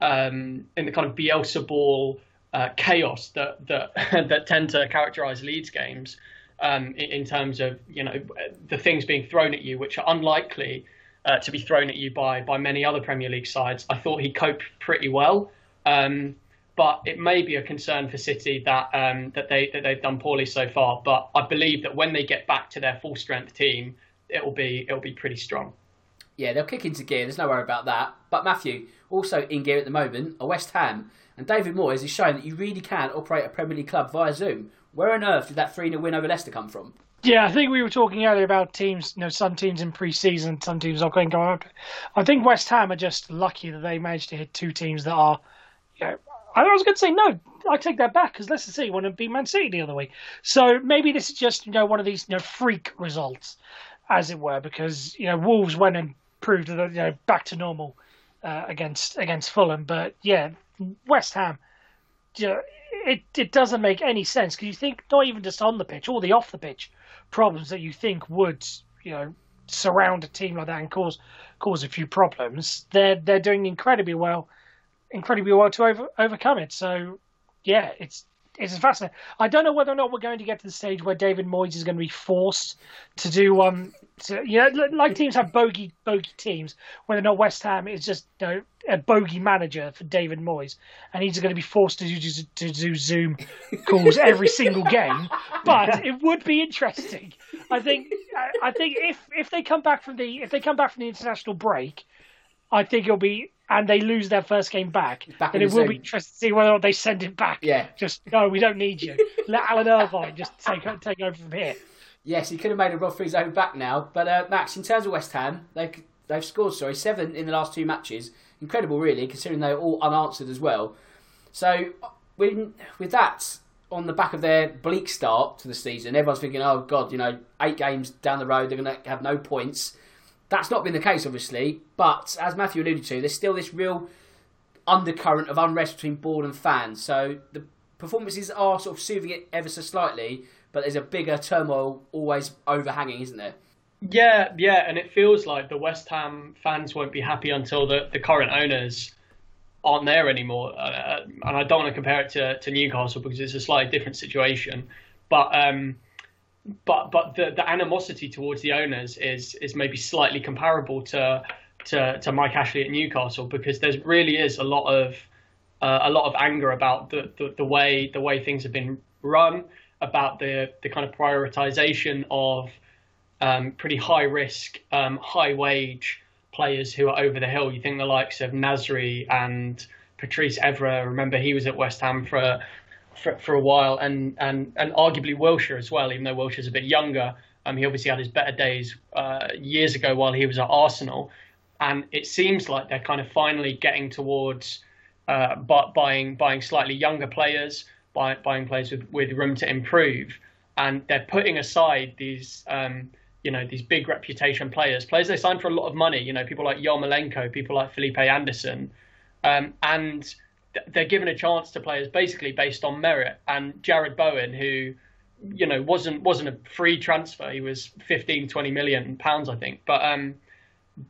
um, in the kind of Bielsa ball uh, chaos that that that tend to characterise Leeds games. Um, in, in terms of you know the things being thrown at you, which are unlikely uh, to be thrown at you by by many other Premier League sides. I thought he coped pretty well, um, but it may be a concern for City that um, that they that they've done poorly so far. But I believe that when they get back to their full strength team, it will be it will be pretty strong. Yeah, they'll kick into gear. There's no worry about that. But Matthew, also in gear at the moment, are West Ham. And David Moyes is showing that you really can operate a Premier League club via Zoom. Where on earth did that 3 0 win over Leicester come from? Yeah, I think we were talking earlier about teams, you know, some teams in pre-season, some teams are going to go out. I think West Ham are just lucky that they managed to hit two teams that are, you know, I was going to say no, I take that back because Leicester City want to beat Man City the other week. So maybe this is just, you know, one of these, you know, freak results, as it were, because, you know, Wolves went and proved that, you know, back to normal uh, against against Fulham. But yeah, West Ham, you know, it, it doesn't make any sense because you think not even just on the pitch, or the off the pitch problems that you think would, you know, surround a team like that and cause cause a few problems. They're they're doing incredibly well, incredibly well to over, overcome it. So, yeah, it's it's fascinating. I don't know whether or not we're going to get to the stage where David Moyes is going to be forced to do um to, you know like teams have bogey bogey teams whether or not West Ham is just you know a bogey manager for David Moyes and he's going to be forced to do to do Zoom calls every single game. But it would be interesting. I think I think if if they come back from the if they come back from the international break, I think it'll be and they lose their first game back, Back then it the will same- be interesting to see whether or not they send it back. Yeah. Just no, we don't need you. Let Alan Irvine just take take over from here. Yes, he could have made a run for his own back now. But uh, Max, in terms of West Ham, they they've scored sorry seven in the last two matches. Incredible, really, considering they're all unanswered as well. So with with that on the back of their bleak start to the season, everyone's thinking, oh god, you know, eight games down the road, they're going to have no points. That's not been the case, obviously. But as Matthew alluded to, there's still this real undercurrent of unrest between board and fans. So the performances are sort of soothing it ever so slightly, but there's a bigger turmoil always overhanging, isn't there? Yeah, yeah, and it feels like the West Ham fans won't be happy until the, the current owners aren't there anymore. Uh, and I don't want to compare it to, to Newcastle because it's a slightly different situation. But um, but but the, the animosity towards the owners is is maybe slightly comparable to to, to Mike Ashley at Newcastle because there really is a lot of uh, a lot of anger about the, the, the way the way things have been run, about the the kind of prioritization of um, pretty high risk, um, high wage players who are over the hill. You think the likes of Nasri and Patrice Evra. Remember, he was at West Ham for for, for a while, and, and and arguably Wilshere as well. Even though Wilshere's a bit younger, um, he obviously had his better days uh, years ago while he was at Arsenal. And it seems like they're kind of finally getting towards uh, buying buying slightly younger players, buy, buying players with, with room to improve, and they're putting aside these um, you know these big reputation players, players they signed for a lot of money. You know people like Yarmolenko, people like Felipe Anderson, um, and they're given a chance to players basically based on merit. And Jarrod Bowen, who you know wasn't wasn't a free transfer, he was 15, 20 million pounds, I think, but um,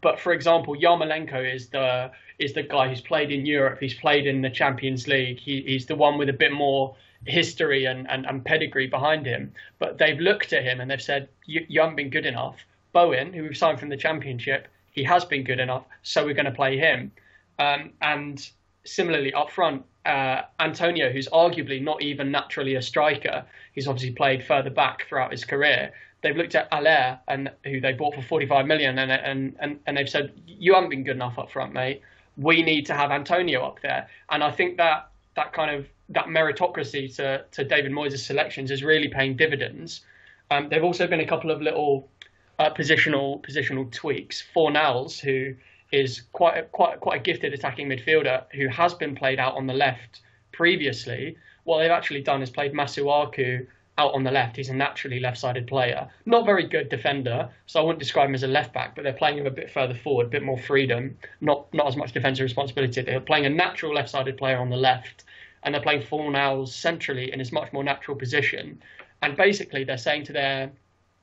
but for example, Yarmolenko is the is the guy who's played in Europe. He's played in the Champions League. He, he's the one with a bit more history and, and, and pedigree behind him. But they've looked at him and they've said, you, you haven't been good enough. Bowen, who we've signed from the Championship, he has been good enough, so we're going to play him. Um, and similarly, up front, uh, Antonio, who's arguably not even naturally a striker, he's obviously played further back throughout his career they've looked at Haller and who they bought for 45 million and, and, and, and they've said, you haven't been good enough up front, mate. We need to have Antonio up there. And I think that that kind of that meritocracy to, to David Moyes' selections is really paying dividends. Um, there have also been a couple of little uh, positional positional tweaks. Fornals, who is quite a, quite quite a gifted attacking midfielder, who has been played out on the left previously. What they've actually done is played Masuaku out on the left. He's a naturally left-sided player. Not very good defender, so I wouldn't describe him as a left back, but they're playing him a bit further forward, a bit more freedom, not not as much defensive responsibility. They're playing a natural left-sided player on the left, and they're playing Fornals centrally in his much more natural position. And basically, they're saying to their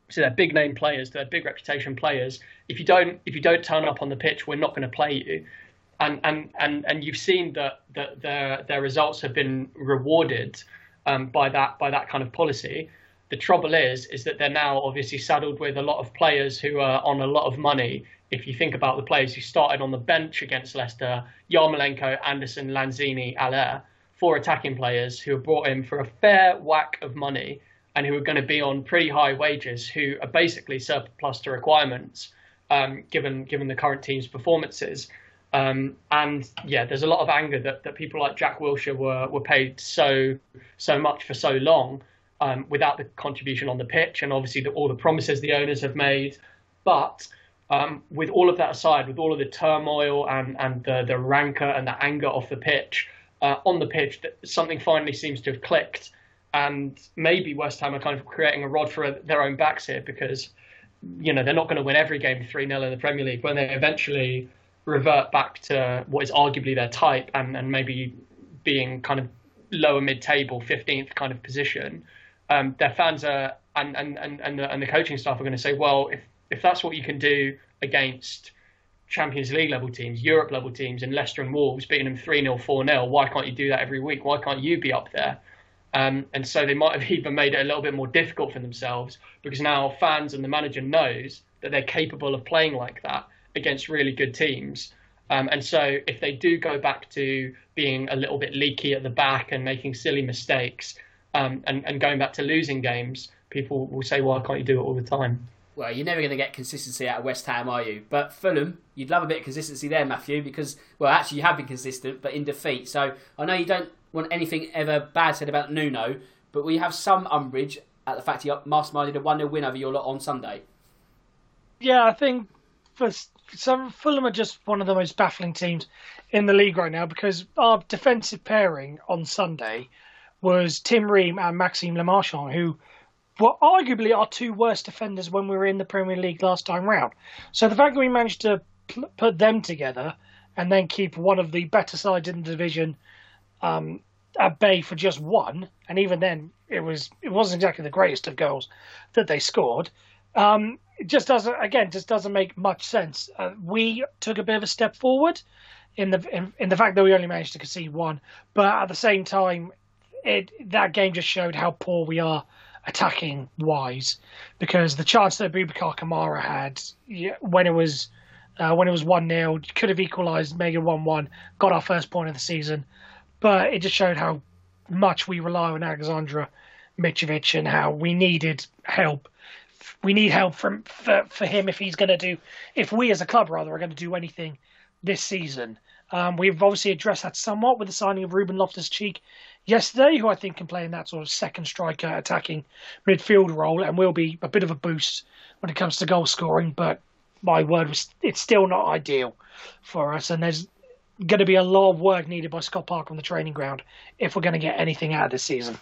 to their big name players, to their big reputation players, if you don't if you don't turn up on the pitch, we're not going to play you. And and and and you've seen that that their their results have been rewarded um, by that by that kind of policy. The trouble is, is that they're now obviously saddled with a lot of players who are on a lot of money. If you think about the players who started on the bench against Leicester, Yarmolenko, Anderson, Lanzini, Haller, four attacking players who are brought in for a fair whack of money and who are going to be on pretty high wages, who are basically surplus to requirements, um, given given the current team's performances. Um, and yeah, there's a lot of anger that, that people like Jack Wilshere were, were paid so so much for so long um, without the contribution on the pitch, and obviously the, all the promises the owners have made. But um, with all of that aside, with all of the turmoil and and the, the rancor and the anger off the pitch, uh, on the pitch, something finally seems to have clicked, and maybe West Ham are kind of creating a rod for their own backs here because you know they're not going to win every game three 0 in the Premier League when they eventually revert back to what is arguably their type and, and maybe being kind of lower mid table, 15th kind of position, um, their fans are and, and, and, and, the, and the coaching staff are going to say, well, if, if that's what you can do against Champions League level teams, Europe level teams, and Leicester and Wolves, beating them 3 0, 4 0, why can't you do that every week? Why can't you be up there? Um, and so they might have even made it a little bit more difficult for themselves because now fans and the manager knows that they're capable of playing like that against really good teams. Um, and so if they do go back to being a little bit leaky at the back and making silly mistakes um, and, and going back to losing games, people will say, why can't you do it all the time? Well, you're never going to get consistency out of West Ham, are you? But Fulham, you'd love a bit of consistency there, Matthew, because, well, actually, you have been consistent, but in defeat. So I know you don't want anything ever bad said about Nuno, but we have some umbrage at the fact he masterminded a 1 0 win over your lot on Sunday. Yeah, I think for some Fulham are just one of the most baffling teams in the league right now because our defensive pairing on Sunday was Tim Ream and Maxime Le Marchand, who were arguably our two worst defenders when we were in the Premier League last time round. So the fact that we managed to put them together and then keep one of the better sides in the division um, at bay for just one, and even then it was it wasn't exactly the greatest of goals that they scored. Um, it just doesn't again just doesn't make much sense. Uh, we took a bit of a step forward in the in, in, the fact that we only managed to concede one, but at the same time, it that game just showed how poor we are attacking wise because the chance that Boubacar Kamara had when it was uh, when it was one 0 could have equalised, made it one one, got our first point of the season. But it just showed how much we rely on Aleksandar Mitrovic and how we needed help. We need help from for, for him if he's going to do, if we as a club rather are going to do anything this season. Um, we've obviously addressed that somewhat with the signing of Ruben Loftus Cheek yesterday, who I think can play in that sort of second striker attacking midfield role and will be a bit of a boost when it comes to goal scoring. But my word, it's still not ideal for us, and there's going to be a lot of work needed by Scott Parker on the training ground if we're going to get anything out of this season.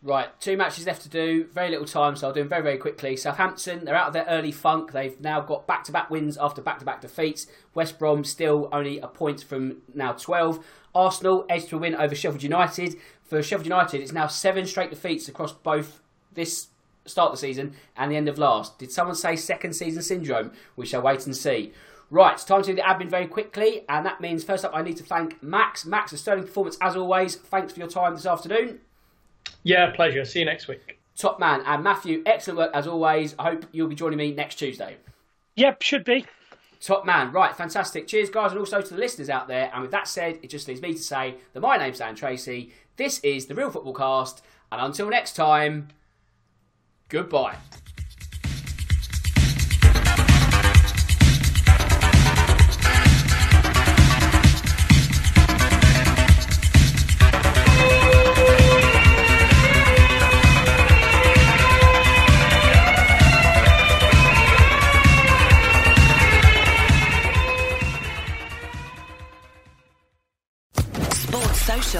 Right, two matches left to do, very little time, so I'll do them very, very quickly. Southampton, they're out of their early funk. They've now got back to back wins after back to back defeats. West Brom still only a point from now 12. Arsenal edged to a win over Sheffield United. For Sheffield United, it's now seven straight defeats across both this start of the season and the end of last. Did someone say second season syndrome? We shall wait and see. Right, it's time to do the admin very quickly, and that means first up I need to thank Max. Max, a sterling performance as always. Thanks for your time this afternoon. Yeah, pleasure. See you next week. Top man. And Matthew, excellent work as always. I hope you'll be joining me next Tuesday. Yep, should be. Top man. Right, fantastic. Cheers, guys, and also to the listeners out there. And with that said, it just leaves me to say that my name's Dan Tracy. This is the Real Football Cast. And until next time, goodbye.